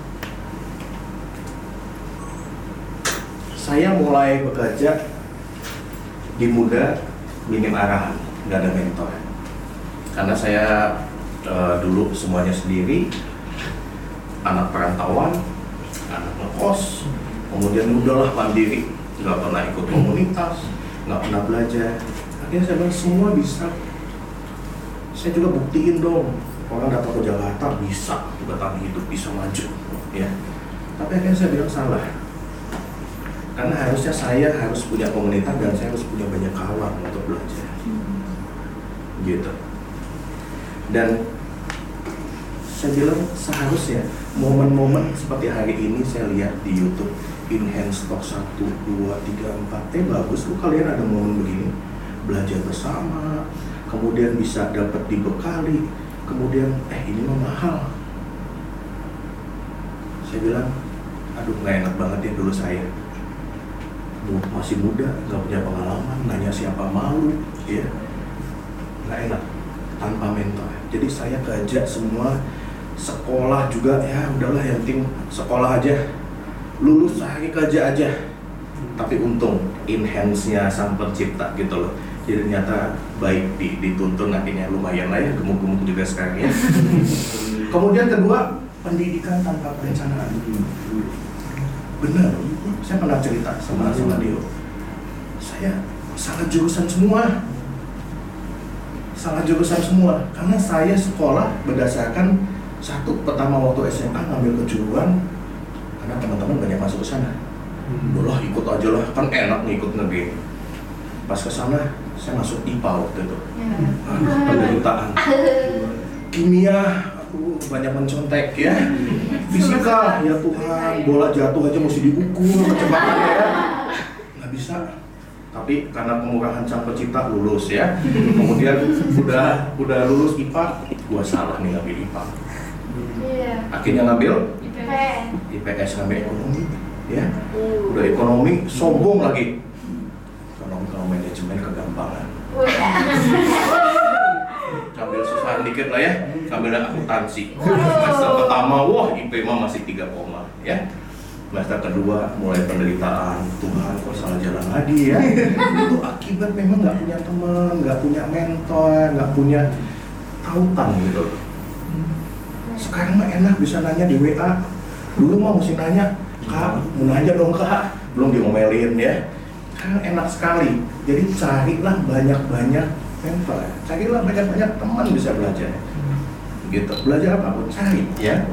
Saya mulai bekerja di muda minim arahan, nggak ada mentor. Karena saya eh, dulu semuanya sendiri, anak perantauan, anak ngekos, kemudian udahlah mandiri, nggak pernah ikut komunitas, nggak pernah belajar. Akhirnya saya bilang semua bisa. Saya juga buktiin dong, orang datang ke Jakarta bisa bertahan hidup, bisa maju, ya. Tapi akhirnya saya bilang salah. Karena harusnya saya harus punya komunitas dan saya harus punya banyak kawan untuk belajar. Gitu. Dan saya bilang seharusnya momen-momen seperti hari ini saya lihat di YouTube enhance stock 1, 2, 3, 4 eh bagus tuh kalian ada momen begini. Belajar bersama kemudian bisa dapat dibekali kemudian eh ini mah mahal. Saya bilang aduh nggak enak banget ya dulu saya. Masih muda nggak punya pengalaman nanya siapa malu ya. Nggak enak tanpa mentor. Jadi saya keajak semua sekolah juga ya udahlah yang penting sekolah aja. Lulus sehari kerja aja. Tapi untung enhance-nya sang pencipta gitu loh. Jadi ternyata baik di, dituntun akhirnya lumayan lah ya gemuk-gemuk juga sekarang ya. (laughs) Kemudian kedua pendidikan tanpa perencanaan. Benar saya pernah cerita sama sama Dio. Saya salah jurusan semua. Salah jurusan semua. Karena saya sekolah berdasarkan satu pertama waktu SMA ngambil kejuruan karena teman-teman banyak masuk ke sana. Udah lah ikut aja lah kan enak ngikut negeri. Pas ke sana saya masuk IPA waktu itu. Aduh, penderitaan. Kimia aku banyak mencontek ya. Fisika ya Tuhan bola jatuh aja mesti diukur kecepatannya ya. Nggak bisa. Tapi karena kemurahan sang pencipta lulus ya. Kemudian udah udah lulus IPA gua salah nih ngambil IPA Iya. akhirnya ngambil IPS. IPS ngambil ekonomi ya. Udah ekonomi sombong lagi. Ekonomi kalau manajemen kegampangan ambil susah dikit lah ya ambil akuntansi. Semester pertama wah IP mah masih 3 koma ya. Semester kedua mulai penderitaan Tuhan kok salah jalan lagi ya. Itu akibat memang nggak punya teman nggak punya mentor nggak punya tautan gitu sekarang mah enak bisa nanya di WA dulu mah mesti nanya kak mau nanya dong kak. Belum diomelin ya. Sekarang enak sekali. Jadi carilah banyak-banyak mentor carilah banyak-banyak teman bisa belajar. Gitu. Belajar apa pun cari ya.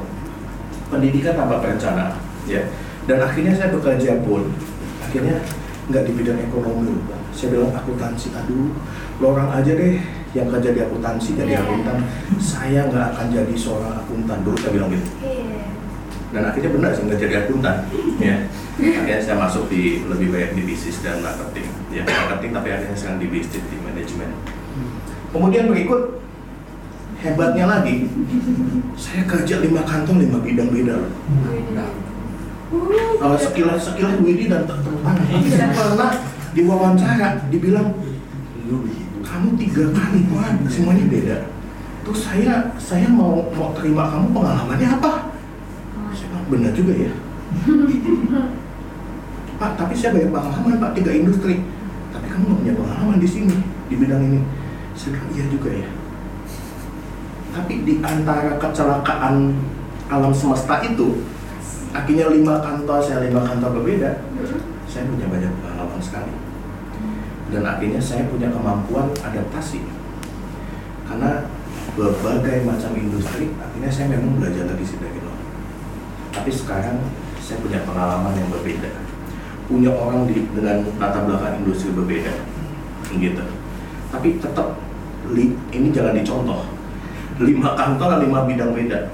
Pendidikan tanpa perencanaan ya. Dan akhirnya saya bekerja pun akhirnya nggak di bidang ekonomi saya bilang akuntansi aduh lo orang aja deh yang kerja di akuntansi jadi Iya. akuntan saya nggak akan jadi seorang akuntan. Dulu saya bilang gitu. Iya. dan akhirnya benar sih nggak jadi akuntan. Ya. Akhirnya saya masuk di lebih banyak di bisnis dan marketing. Ya marketing tapi akhirnya sekarang di bisnis di manajemen kemudian berikut hebatnya lagi saya kerja lima kantor lima bidang beda loh kalau sekilas sekilas Widi dan terutama tapi saya pernah diwawancara dibilang kamu tiga kali semuanya beda. Terus saya saya mau mau terima kamu pengalamannya apa? Saya bilang benar juga ya. (laughs) Pak tapi saya banyak pengalaman Pak tiga industri. Tapi kamu nggak punya pengalaman di sini di bidang ini. Saya bilang iya juga ya. Tapi di antara kecelakaan alam semesta itu akhirnya lima kantor saya lima kantor berbeda. Saya punya banyak pengalaman sekali dan akhirnya saya punya kemampuan adaptasi. Karena berbagai macam industri akhirnya saya memang belajar dari nol tapi sekarang saya punya pengalaman yang berbeda. Punya orang di, dengan latar belakang industri berbeda gitu. Tapi tetap li- ini jangan dicontoh lima kantor lima bidang beda.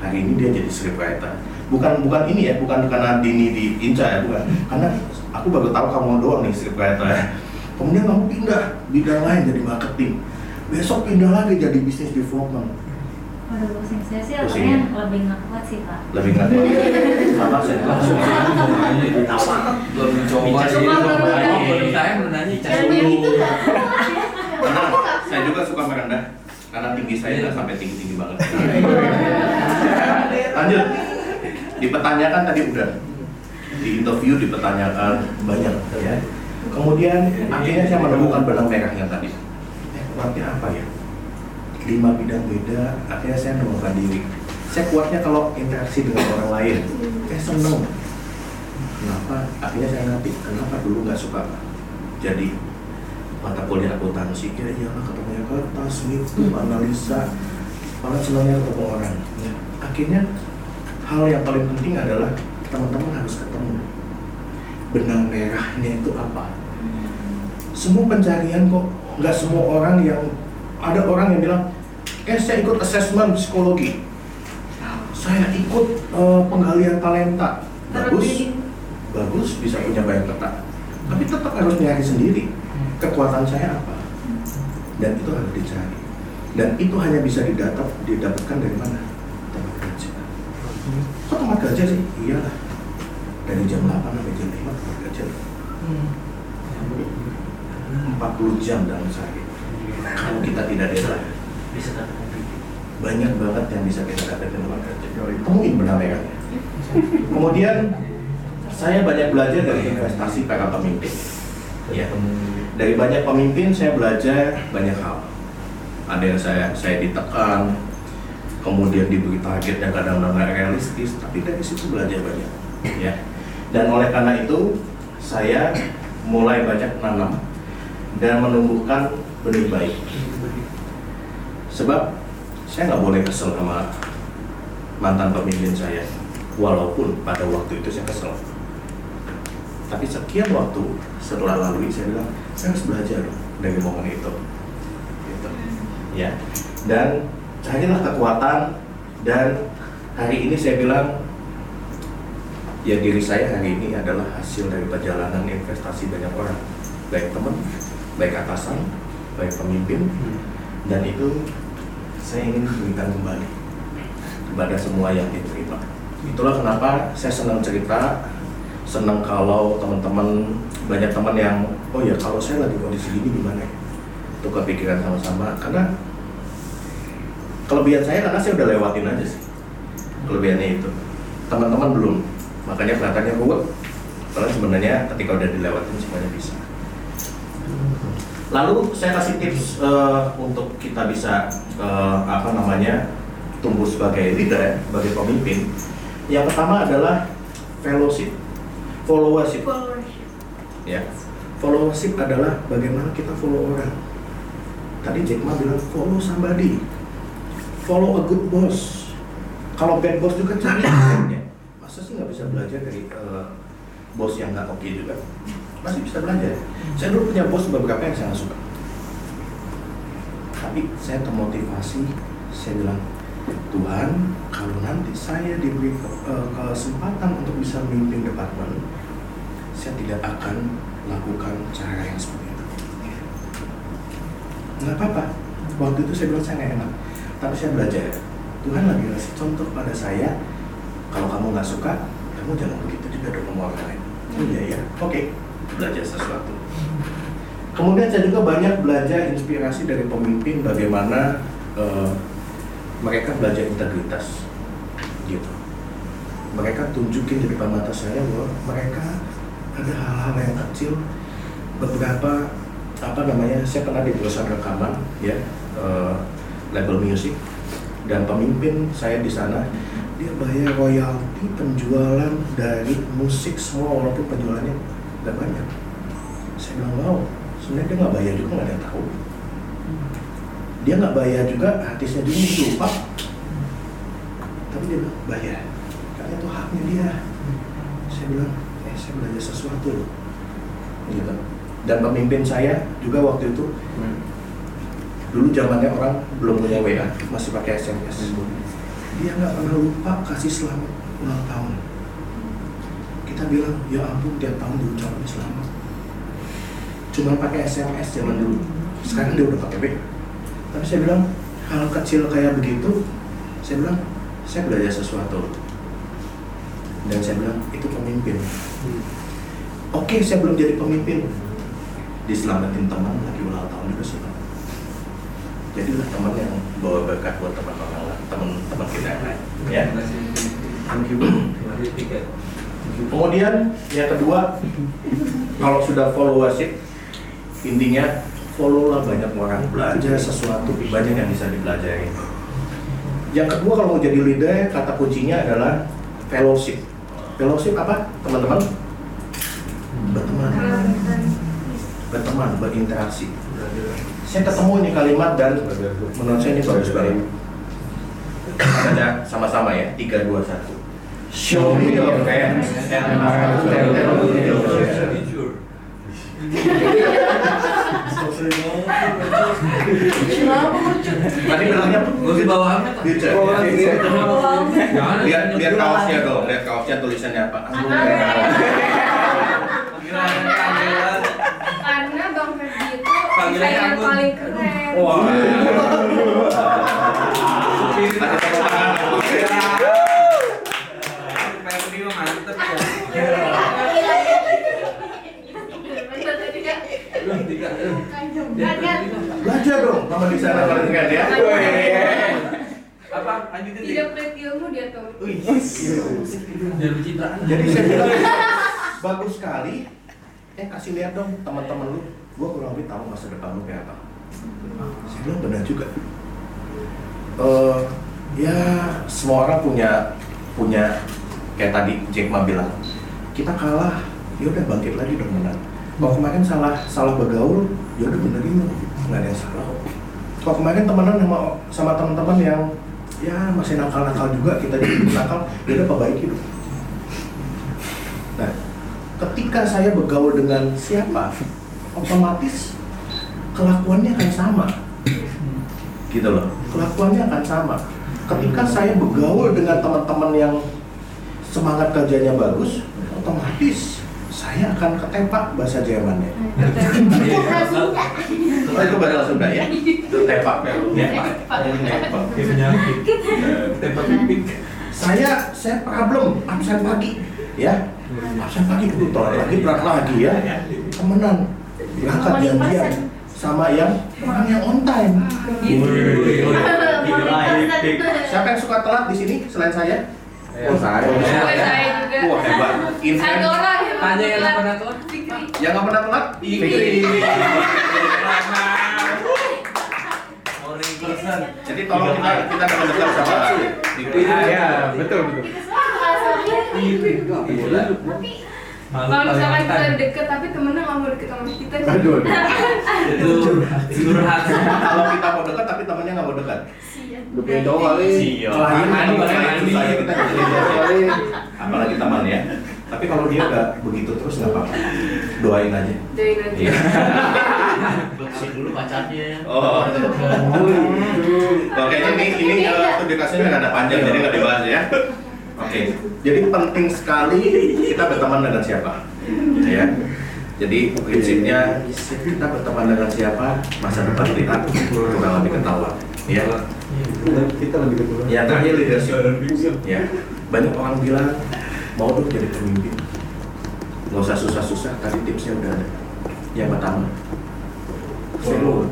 Hari ini dia jadi scriptwriter. Bukan bukan ini ya bukan karena Dini diincar ya bukan. Karena aku baru tahu kamu doang nih scriptwriter. ya kemudian kamu pindah bidang lain jadi marketing. Besok pindah lagi jadi business development. Waduh, pusing. Saya sih Pusing orangnya lebih nggak kuat sih pak. lebih nggak tahu apa saya langsung belum mencoba sih belum saya menanya dulu. saya juga suka merendah. Karena tinggi saya nggak sampai tinggi tinggi banget. (laughs) Lanjut. Dipertanyakan tadi udah. Di interview dipertanyakan banyak. Ya Kemudian akhirnya saya menemukan benang merahnya tadi. Eh, kuatnya apa ya? Lima bidang beda, akhirnya saya menemukan diri. Saya kuatnya kalau interaksi dengan orang lain. Saya seneng. Kenapa? Akhirnya saya ngerti kenapa dulu nggak suka jadi mata kuliah akuntansi. Ya iyalah ketemu kertas, itu analisa. Malah senangnya ketemu orang. Ya. Akhirnya hal yang paling penting adalah teman-teman harus ketemu benang merahnya itu apa semua pencarian kok. Nggak semua orang yang ada orang yang bilang eh saya ikut asesmen psikologi. Saya ikut eh, penggalian talenta. Bagus. Bagus bisa punya banyak peta tapi tetap harus nyari sendiri. Kekuatan saya apa? Dan itu harus dicari. Dan itu hanya bisa didapat didapatkan dari mana? Tempat kerja. Kok tempat kerja sih? Iyalah. Dari jam 8 sampai jam 5 tempat kerja 40 jam dalam sehari. Kalau kita tidak deadline banyak banget yang bisa kita dapatkan tempat kerja temuin benar merahnya kemudian saya banyak belajar dari investasi para pemimpin. Ya dari banyak pemimpin saya belajar banyak hal. Ada yang saya saya ditekan kemudian diberi target yang kadang-kadang nggak realistis tapi dari situ belajar banyak. Ya. Dan oleh karena itu saya mulai banyak menanam dan menumbuhkan benih baik. Sebab saya nggak boleh kesel sama mantan pemimpin saya walaupun pada waktu itu saya kesel. Tapi sekian waktu setelah lalui saya bilang saya harus belajar dari momen itu. Gitu. ya. Dan carilah kekuatan dan hari ini saya bilang ya diri saya hari ini adalah hasil dari perjalanan investasi banyak orang baik teman baik atasan baik pemimpin. Dan itu saya ingin berikan kembali kepada semua yang diterima. Itulah kenapa saya senang cerita senang kalau teman-teman banyak teman yang oh ya kalau saya lagi kondisi gini gimana ya? Itu kepikiran sama-sama. Karena kelebihan saya karena saya udah lewatin aja sih kelebihannya itu. Teman-teman belum. Makanya kelihatannya ruwet padahal sebenarnya ketika udah dilewatin semuanya bisa lalu saya kasih tips eh, untuk kita bisa eh, apa namanya tumbuh sebagai leader sebagai pemimpin. Yang pertama adalah fellowship. Followership. Ya. Followership adalah bagaimana kita follow orang. Tadi Jack Ma bilang follow somebody. Follow a good boss. Kalau bad boss juga cari (coughs) ya. Masa sih nggak bisa belajar dari eh, bos yang nggak oke juga masih bisa belajar. Saya dulu punya bos beberapa yang saya suka. Tapi saya termotivasi saya bilang Tuhan kalau nanti saya diberi eh, kesempatan untuk bisa memimpin departemen saya tidak akan lakukan cara yang seperti itu. Nggak apa-apa. Waktu itu saya bilang saya nggak enak. Tapi saya belajar Tuhan lagi ngasih contoh pada saya kalau kamu nggak suka kamu jangan begitu juga dong sama orang lain. Iya iya. Oke belajar sesuatu. Kemudian saya juga banyak belajar inspirasi dari pemimpin bagaimana eh, mereka belajar integritas gitu. Mereka tunjukin di depan mata saya bahwa mereka ada hal-hal yang kecil. Beberapa apa namanya saya pernah di perusahaan rekaman ya eh, label music dan pemimpin saya di sana dia bayar royalti penjualan dari musik semua walaupun penjualannya nggak banyak. Saya bilang wow sebenarnya dia nggak bayar juga nggak ada yang tahu. Dia nggak bayar juga artisnya dia lupa. Tapi dia bilang bayar. Karena itu haknya dia. Saya bilang eh saya belajar sesuatu loh. Gitu. Dan pemimpin saya juga waktu itu dulu zamannya orang belum punya WA masih pakai SMS dia nggak pernah lupa kasih selamat ulang tahun kita bilang ya ampun tiap tahun diucapin selamat. Cuma pakai SMS zaman dulu. Sekarang dia udah pakai WA tapi saya bilang hal kecil kayak begitu saya bilang saya belajar sesuatu. Dan saya bilang itu pemimpin. Oke saya belum jadi pemimpin. Diselamatin teman lagi ulang tahun juga sih jadilah teman yang bawa berkat buat teman orang lain teman-teman kita yang lain. Ya. Thank you. Kemudian yang kedua, kalau sudah followership, intinya follow lah banyak orang, belajar sesuatu, banyak yang bisa dipelajari. Yang kedua kalau mau jadi leader, kata kuncinya adalah fellowship. Fellowship apa, teman-teman? Berteman, berteman, berinteraksi. Saya ketemu ini kalimat dan menurut saya ini bagus banget. Baca sama-sama ya, 3, 2, 1. Show me your friends and I'll tell you your friends. Tadi bilangnya di bawahnya kan. Future. Lihat lihat kaosnya dong, lihat kaosnya tulisannya apa? Karena Bang Ferdi itu yang paling keren. Wah. Ada Ferdi mah mantep ya. Kak. Tiga. Kan, Belajar dong sama di sana paling keren ya. Apa? Lanjutin Tidak peliti ilmu dia tuh. Biar pencitraan. Jadi saya bilang bagus sekali. Eh kasih lihat dong teman-teman lu. Gua kurang lebih tahu masa depan lu kayak apa. Saya bilang benar juga. Eh ya semua orang punya punya kayak tadi Jack Ma bilang kita kalah ya udah bangkit lagi dong menang. Kalau kemarin salah salah bergaul ya udah benerin nggak ada yang salah kok. Kalau kemarin temenan sama sama teman-teman yang ya masih nakal-nakal juga kita jadi nakal ya udah perbaiki dong. Nah, ketika saya bergaul dengan siapa, otomatis kelakuannya akan sama. Gitu loh, kelakuannya akan sama. Ketika saya bergaul dengan teman-teman yang semangat kerjanya bagus, otomatis saya akan ketempak bahasa Jermannya. Oh, itu bahasa Sunda ya? Ketempak. Ya. Pipik. Saya saya problem absen pagi, ya. Absen pagi dulu, telat lagi, berat lagi ya. Temenan, berangkat janjian sama yang orang yang on time. Siapa yang suka telat di sini selain saya? Oh, saya. Gue saya juga. Wah, hebat. Insen. Ada orang yang Tanya yang bilang, pernah telat. Fikri. Yang nggak pernah telat? Fikri. Jadi tolong kita kita akan dekat sama Fikri. Ya, betul betul. Gila. Kalau misalkan kita deket tapi temennya nggak mau deket sama kita. Aduh. Itu curhat. Kalau kita mau dekat tapi temannya nggak mau dekat. Udah punya cowok kali. Iya. Klien susah ya kita kali. Apalagi teman ya. Tapi kalau dia nggak begitu terus nggak apa-apa. Doain aja. Doain aja. Iya. Kasih dulu pacarnya. Oh. Oke, ini ini uh, publikasinya nggak ada panjang jadi nggak dibahas ya. Oke, jadi penting sekali kita berteman dengan siapa, ya. Jadi prinsipnya kita berteman dengan siapa masa depan kita kurang lebih ketahuan, ya. Kita lebih kedua. Yang terakhir leadership, ya. Banyak orang bilang mau dong jadi pemimpin, nggak usah susah-susah. Tadi tipsnya udah ada. Yang pertama, follow,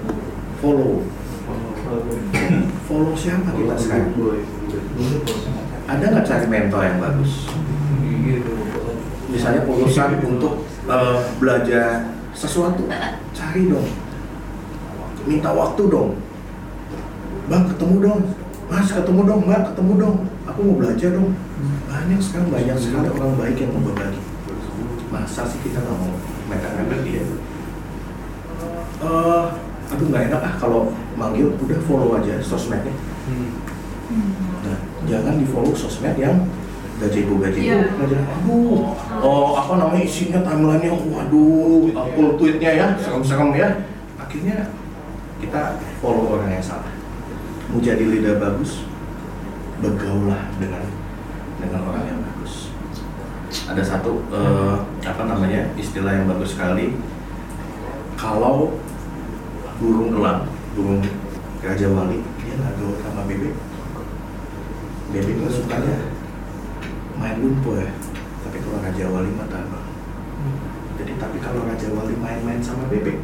follow, follow siapa kita sekarang? Ada nggak cari mentor yang bagus? Misalnya urusan untuk eh, belajar sesuatu, cari dong. Minta waktu dong. Bang ketemu dong. Mas ketemu dong, Mbak ketemu dong. Aku mau belajar dong. Banyak sekarang banyak sekali orang baik yang mau berbagi. Masa sih kita nggak mau mepet-mepet dia? Eh, aduh nggak enak ah kalau manggil udah follow aja sosmednya. Nah, jangan di follow sosmed yang gajibu gajibu Iya. nggak jelas. Aduh, oh apa namanya isinya timelinenya, waduh, full tweetnya ya, serem-serem ya. Akhirnya kita follow orang yang salah. Mau jadi leader bagus, bergaulah dengan dengan orang yang bagus. Ada satu eh, apa namanya istilah yang bagus sekali. Kalau burung elang, burung raja wali, dia nggak gaul sama bebek. Bebek kan sukanya main lumpur ya. Tapi kalau Raja Wali mah tambah. Hmm. Jadi tapi kalau Raja Wali main-main sama bebek,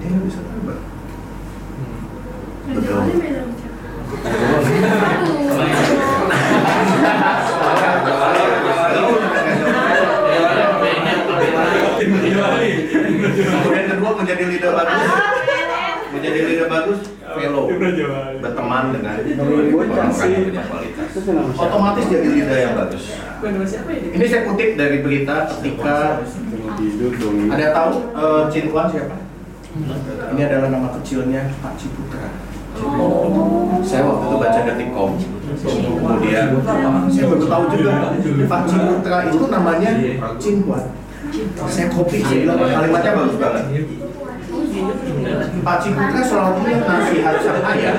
dia nggak bisa tambah. Hmm. Raja Wali main Kemudian kedua menjadi leader bagus, ah, menjadi leader bagus, fellow, berteman dengan bocah sih otomatis jadi leader yang bagus. Ini saya kutip dari berita ketika ada tahu Wan siapa? Ini adalah nama kecilnya Pak Ciputra. Saya waktu itu baca detikcom kemudian saya baru tahu juga Pak Ciputra itu namanya Chin Wan saya copy saya bilang kalimatnya bagus banget. Pak Ciputra selalu nasihat sang ayah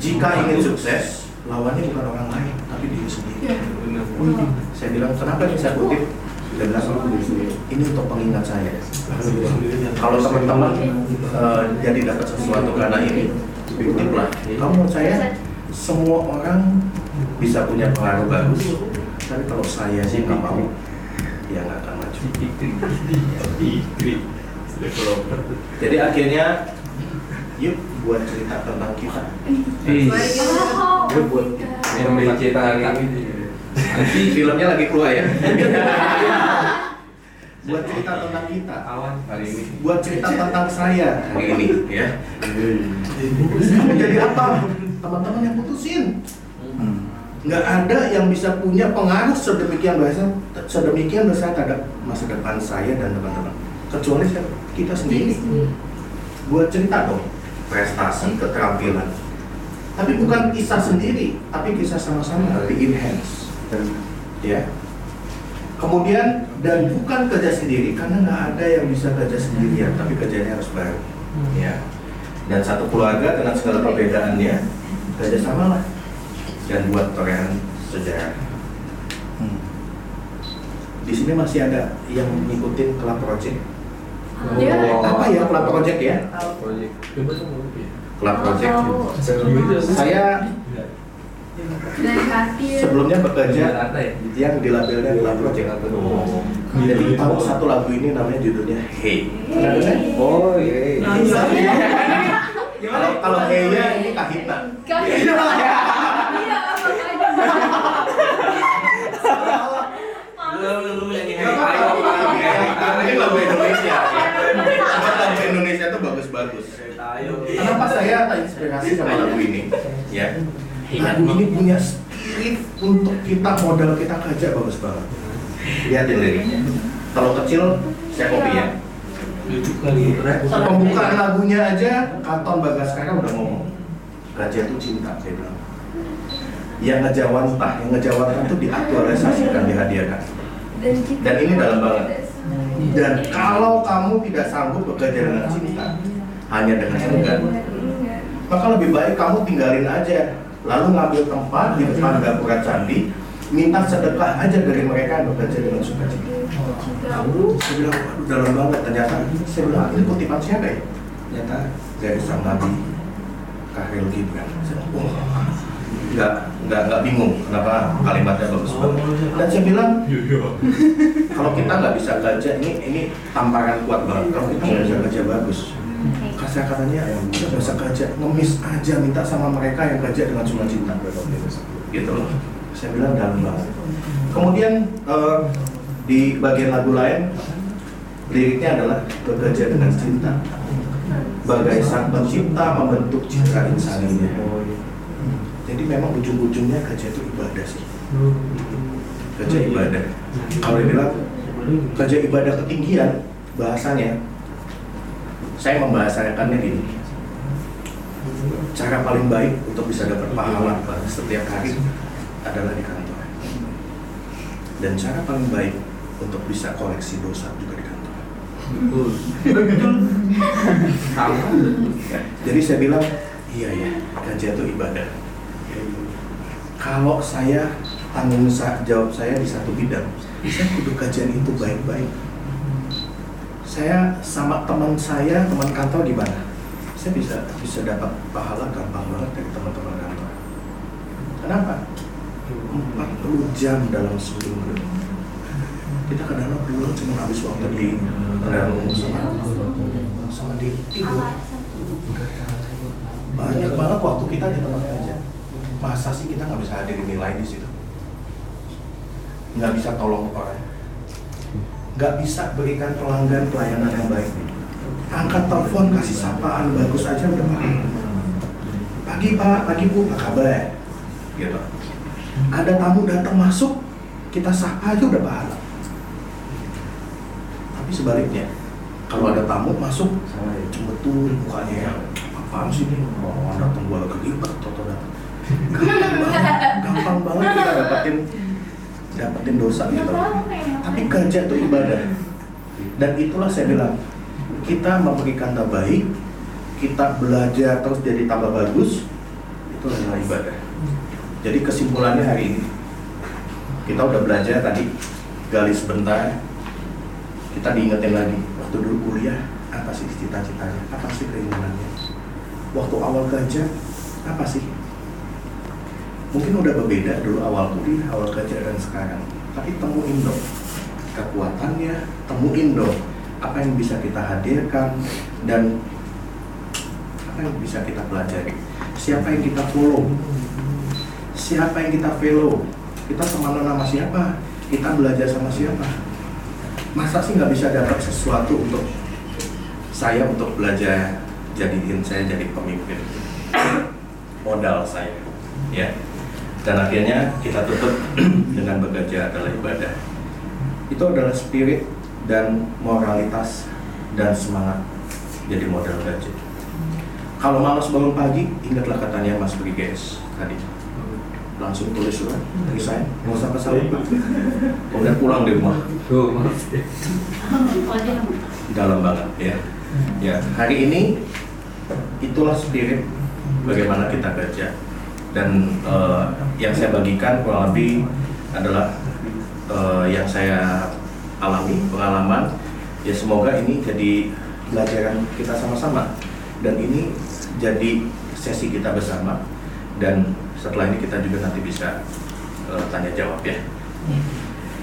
jika ingin sukses lawannya bukan orang lain tapi diri sendiri. Saya bilang kenapa ini saya kutip dia bilang ini untuk pengingat saya. Kalau teman-teman eh, jadi dapat sesuatu karena ini kutiplah kamu menurut saya semua orang bisa punya pengaruh bagus. Tapi kalau saya sih nggak mau ya nggak akan maju. Jadi akhirnya yuk buat cerita tentang kita. Yuk buat Yang mencetak hari ini. nanti filmnya lagi keluar ya. (laughs) Buat cerita tentang kita. Awan hari ini. buat cerita tentang saya. Hari ini ya. Kamu jadi apa? Teman-teman yang putusin. Nggak ada yang bisa punya pengaruh sedemikian besar sedemikian besar terhadap masa depan saya dan teman-teman. Kecuali kita sendiri. Buat cerita dong prestasi keterampilan. Tapi bukan kisah sendiri tapi kisah sama-sama di enhance ya. Kemudian dan bukan kerja sendiri karena nggak ada yang bisa kerja sendirian tapi kerjanya harus bareng. Ya. Dan satu keluarga dengan segala perbedaannya kerja sama lah. Dan buat torehan sejarah. Di sini masih ada yang ngikutin club project Iya. apa ya club project ya. Coba ya. club project. Tahu. saya sebelumnya bekerja ya? yang di labelnya club project. Oh. jadi tahu satu lagu ini namanya judulnya Hey. Pernah dengar? Oh iya. Kalau kalau Hey-nya ini Kahitna. Iya, Lu lu lu yang ini. Nggak apa-apa, Karena ini lagu Indonesia. Buat lagu Indonesia itu bagus-bagus. Ayo. Kenapa saya terinspirasi sama lagu ini? Ya, lagu ini punya spirit untuk kita modal kita kerja bagus banget. Lihatin liriknya. Kalau kecil saya copy ya. Lucu kali. Pembukaan lagunya aja Katon Bagaskara udah ngomong Raja itu cinta, saya bilang Yang ngejawantah, yang ngejawantah itu diaktualisasikan, dihadiahkan dan ini dalam banget. Dan kalau kamu tidak sanggup bekerja dengan cinta Hanya dengan enggan Maka lebih baik kamu tinggalin aja. Lalu ngambil tempat di depan gapura candi Minta sedekah aja dari mereka yang bekerja dengan sukacita. Saya bilang, waduh dalam banget. Ternyata saya bilang, ini kutipan siapa ya? ternyata dari sang nabi Kahril Gibran. Saya bilang, wah nggak, nggak, nggak bingung kenapa kalimatnya bagus banget. Dan saya bilang, kalau kita nggak bisa kerja, ini ini tamparan kuat banget. Kalau kita nggak bisa kerja bagus kasar katanya kita nggak bisa kerja, ngemis aja minta sama mereka yang kerja dengan cuma cinta gitu loh. Saya bilang dalam banget kemudian eh, di bagian lagu lain liriknya adalah bekerja dengan cinta bagai sang pencipta membentuk citra insaninya. Jadi memang ujung-ujungnya kerja itu ibadah sih. Kerja ibadah. Kalau dibilang kerja ibadah ketinggian bahasanya saya membahasakannya gini. Cara paling baik untuk bisa dapat pahala setiap hari adalah di kantor. Dan cara paling baik untuk bisa koleksi dosa juga di kantor. Jadi saya bilang iya ya kerja itu ibadah. Kalau saya tanggung jawab saya di satu bidang saya kudu kajian itu baik-baik saya sama teman saya teman kantor gimana saya bisa bisa dapat pahala gampang banget dari teman-teman kantor. Kenapa? 40 jam dalam seminggu. Kita kadang-kadang pulang cuma habis waktu di dalam. Sama sama di tidur. Banyak banget waktu kita di tempat kerja. Masa sih kita nggak bisa hadirin nilai di situ? Nggak bisa tolong orang nggak bisa berikan pelanggan pelayanan yang baik. Angkat telepon kasih sapaan bagus aja udah pahala pagi pak. Pagi bu. Apa kabar? Gitu ada tamu datang masuk kita sapa aja udah pahala. Tapi sebaliknya kalau ada tamu masuk cembetut mukanya ya apaan sih ini? Orang datang gua lagi toto datang. Gampang, gampang banget kita dapetin dapetin dosa gitu. tapi kerja itu ibadah. Dan itulah saya bilang kita memberikan baik kita belajar terus jadi tambah bagus itu adalah ibadah. Jadi kesimpulannya hari ini kita udah belajar tadi gali sebentar kita diingetin lagi waktu dulu kuliah apa sih cita-citanya? Apa sih keinginannya? Waktu awal kerja apa sih mungkin udah berbeda dulu awal kuliah awal kerja dan sekarang. Tapi temuin dong kekuatannya temuin dong apa yang bisa kita hadirkan dan apa yang bisa kita pelajari. Siapa yang kita follow? Siapa yang kita follow? Kita teman sama siapa? Kita belajar sama siapa? Masa sih nggak bisa dapat sesuatu untuk saya untuk belajar jadiin saya jadi pemimpin? (coughs) Modal saya ya dan akhirnya kita tutup (clears throat) dengan bekerja adalah ibadah. Itu adalah spirit dan moralitas dan semangat jadi modal gaji. Kalau malas bangun pagi ingatlah katanya Mas Briges tadi. Langsung tulis surat resign. Mau sampai pesawat kemudian pulang di rumah. Dalam banget ya. Ya hari ini itulah spirit bagaimana kita kerja dan eh, yang saya bagikan kurang lebih adalah eh, yang saya alami pengalaman. Ya semoga ini jadi pelajaran kita sama-sama. Dan ini jadi sesi kita bersama. Dan setelah ini kita juga nanti bisa eh, tanya jawab ya.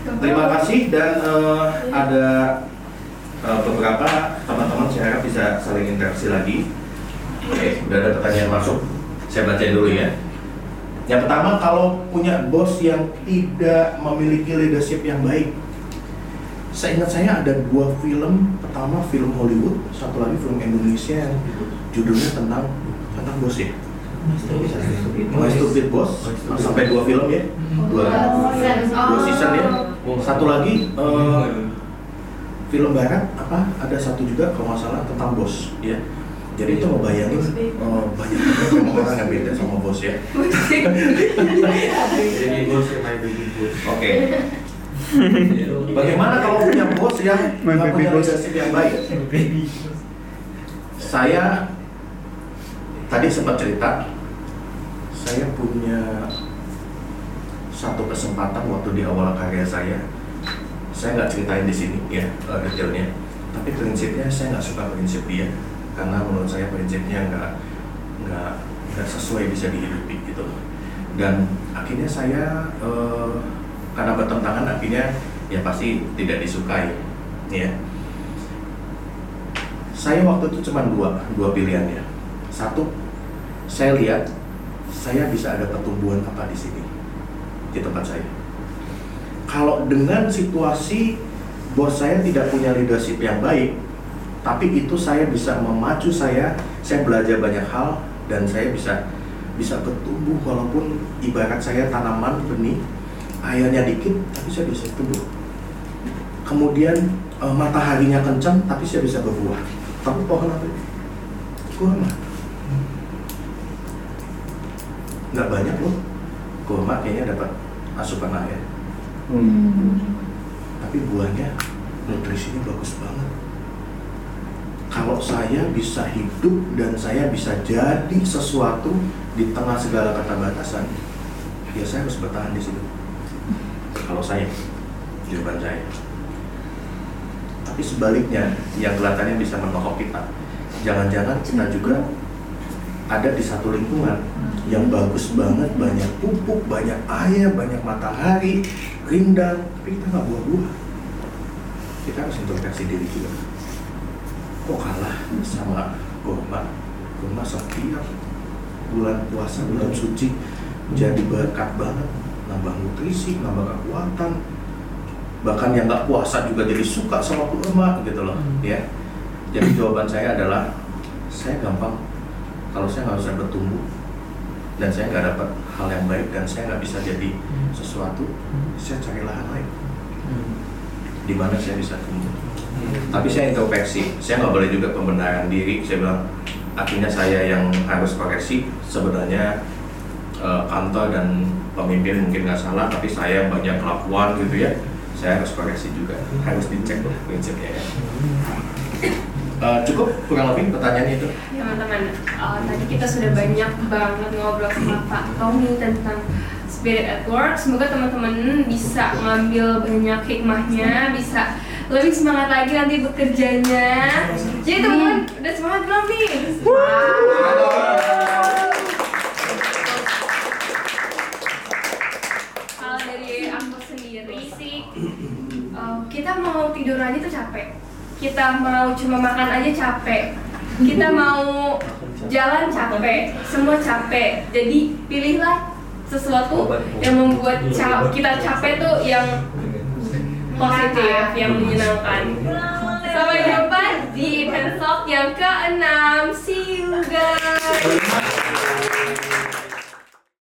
Terima kasih dan eh, ada eh, beberapa teman-teman saya harap bisa saling interaksi lagi. Oke, udah ada pertanyaan masuk. Saya bacain dulu ya. Yang pertama, kalau punya bos yang tidak memiliki leadership yang baik. Saya ingat saya ada dua film. Pertama film Hollywood, satu lagi film Indonesia yang judulnya tentang tentang bos ya. My Stupid Boss sampai dua film ya, dua, dua season ya. Satu lagi eh, film barat apa? Ada satu juga kalau nggak salah tentang bos ya. Jadi itu ngebayangin eh, banyak banget memang orang yang beda sama bos ya. Jadi bos ya main baby bos. Oke. Bagaimana kalau punya bos yang nggak punya leadership yang baik? Saya tadi sempat cerita, saya punya satu kesempatan waktu di awal karya saya. Saya nggak ceritain di sini ya eh, detailnya, tapi prinsipnya saya nggak suka prinsip dia karena menurut saya prinsipnya nggak nggak nggak sesuai bisa dihidupi gitu. Dan akhirnya saya eh, karena bertentangan akhirnya ya pasti tidak disukai ya. Saya waktu itu cuma dua dua pilihan ya. Satu saya lihat saya bisa ada pertumbuhan apa di sini di tempat saya. Kalau dengan situasi bos saya tidak punya leadership yang baik tapi itu saya bisa memacu saya saya belajar banyak hal dan saya bisa bisa bertumbuh walaupun ibarat saya tanaman benih airnya dikit tapi saya bisa tumbuh. Kemudian eh, mataharinya kencang tapi saya bisa berbuah. Tapi pohon apa ini? kurma. Nggak banyak loh. Kurma kayaknya dapat asupan air. Tapi buahnya nutrisinya bagus banget kalau saya bisa hidup dan saya bisa jadi sesuatu di tengah segala keterbatasan ya saya harus bertahan di situ. Kalau saya jawaban saya. Tapi sebaliknya yang kelihatannya bisa menohok kita. Jangan-jangan kita juga ada di satu lingkungan yang bagus banget banyak pupuk banyak air banyak matahari rindang tapi kita nggak buah-buah kita harus introspeksi diri juga kok kalah? Sama kurma kurma setiap bulan puasa bulan suci. Jadi berkat banget. Nambah nutrisi nambah kekuatan. Bahkan yang nggak puasa juga jadi suka sama kurma gitu loh ya. Jadi jawaban saya adalah saya gampang. Kalau saya nggak bisa bertumbuh dan saya nggak dapat hal yang baik dan saya nggak bisa jadi sesuatu, saya cari lahan lain. Di mana saya bisa tumbuh. Tapi saya introspeksi, saya nggak boleh juga pembenaran diri. Saya bilang akhirnya saya yang harus koreksi sebenarnya eh, kantor dan pemimpin mungkin nggak salah, tapi saya banyak kelakuan gitu ya. Saya harus koreksi juga, harus dicek lah prinsipnya ya. Eh, cukup kurang lebih pertanyaannya itu. teman-teman uh, tadi kita sudah banyak banget ngobrol sama Pak Tommy tentang spirit at work semoga teman-teman bisa ngambil banyak hikmahnya bisa lebih semangat lagi nanti bekerjanya. Jadi teman-teman udah semangat belum nih? Kalau dari aku sendiri sih uh, kita mau tidur aja tuh capek. Kita mau cuma makan aja capek. Kita mau jalan capek. Semua capek. Jadi pilihlah sesuatu yang membuat ca- kita capek tuh yang positif yang menyenangkan. sampai jumpa di episode yang keenam. See you guys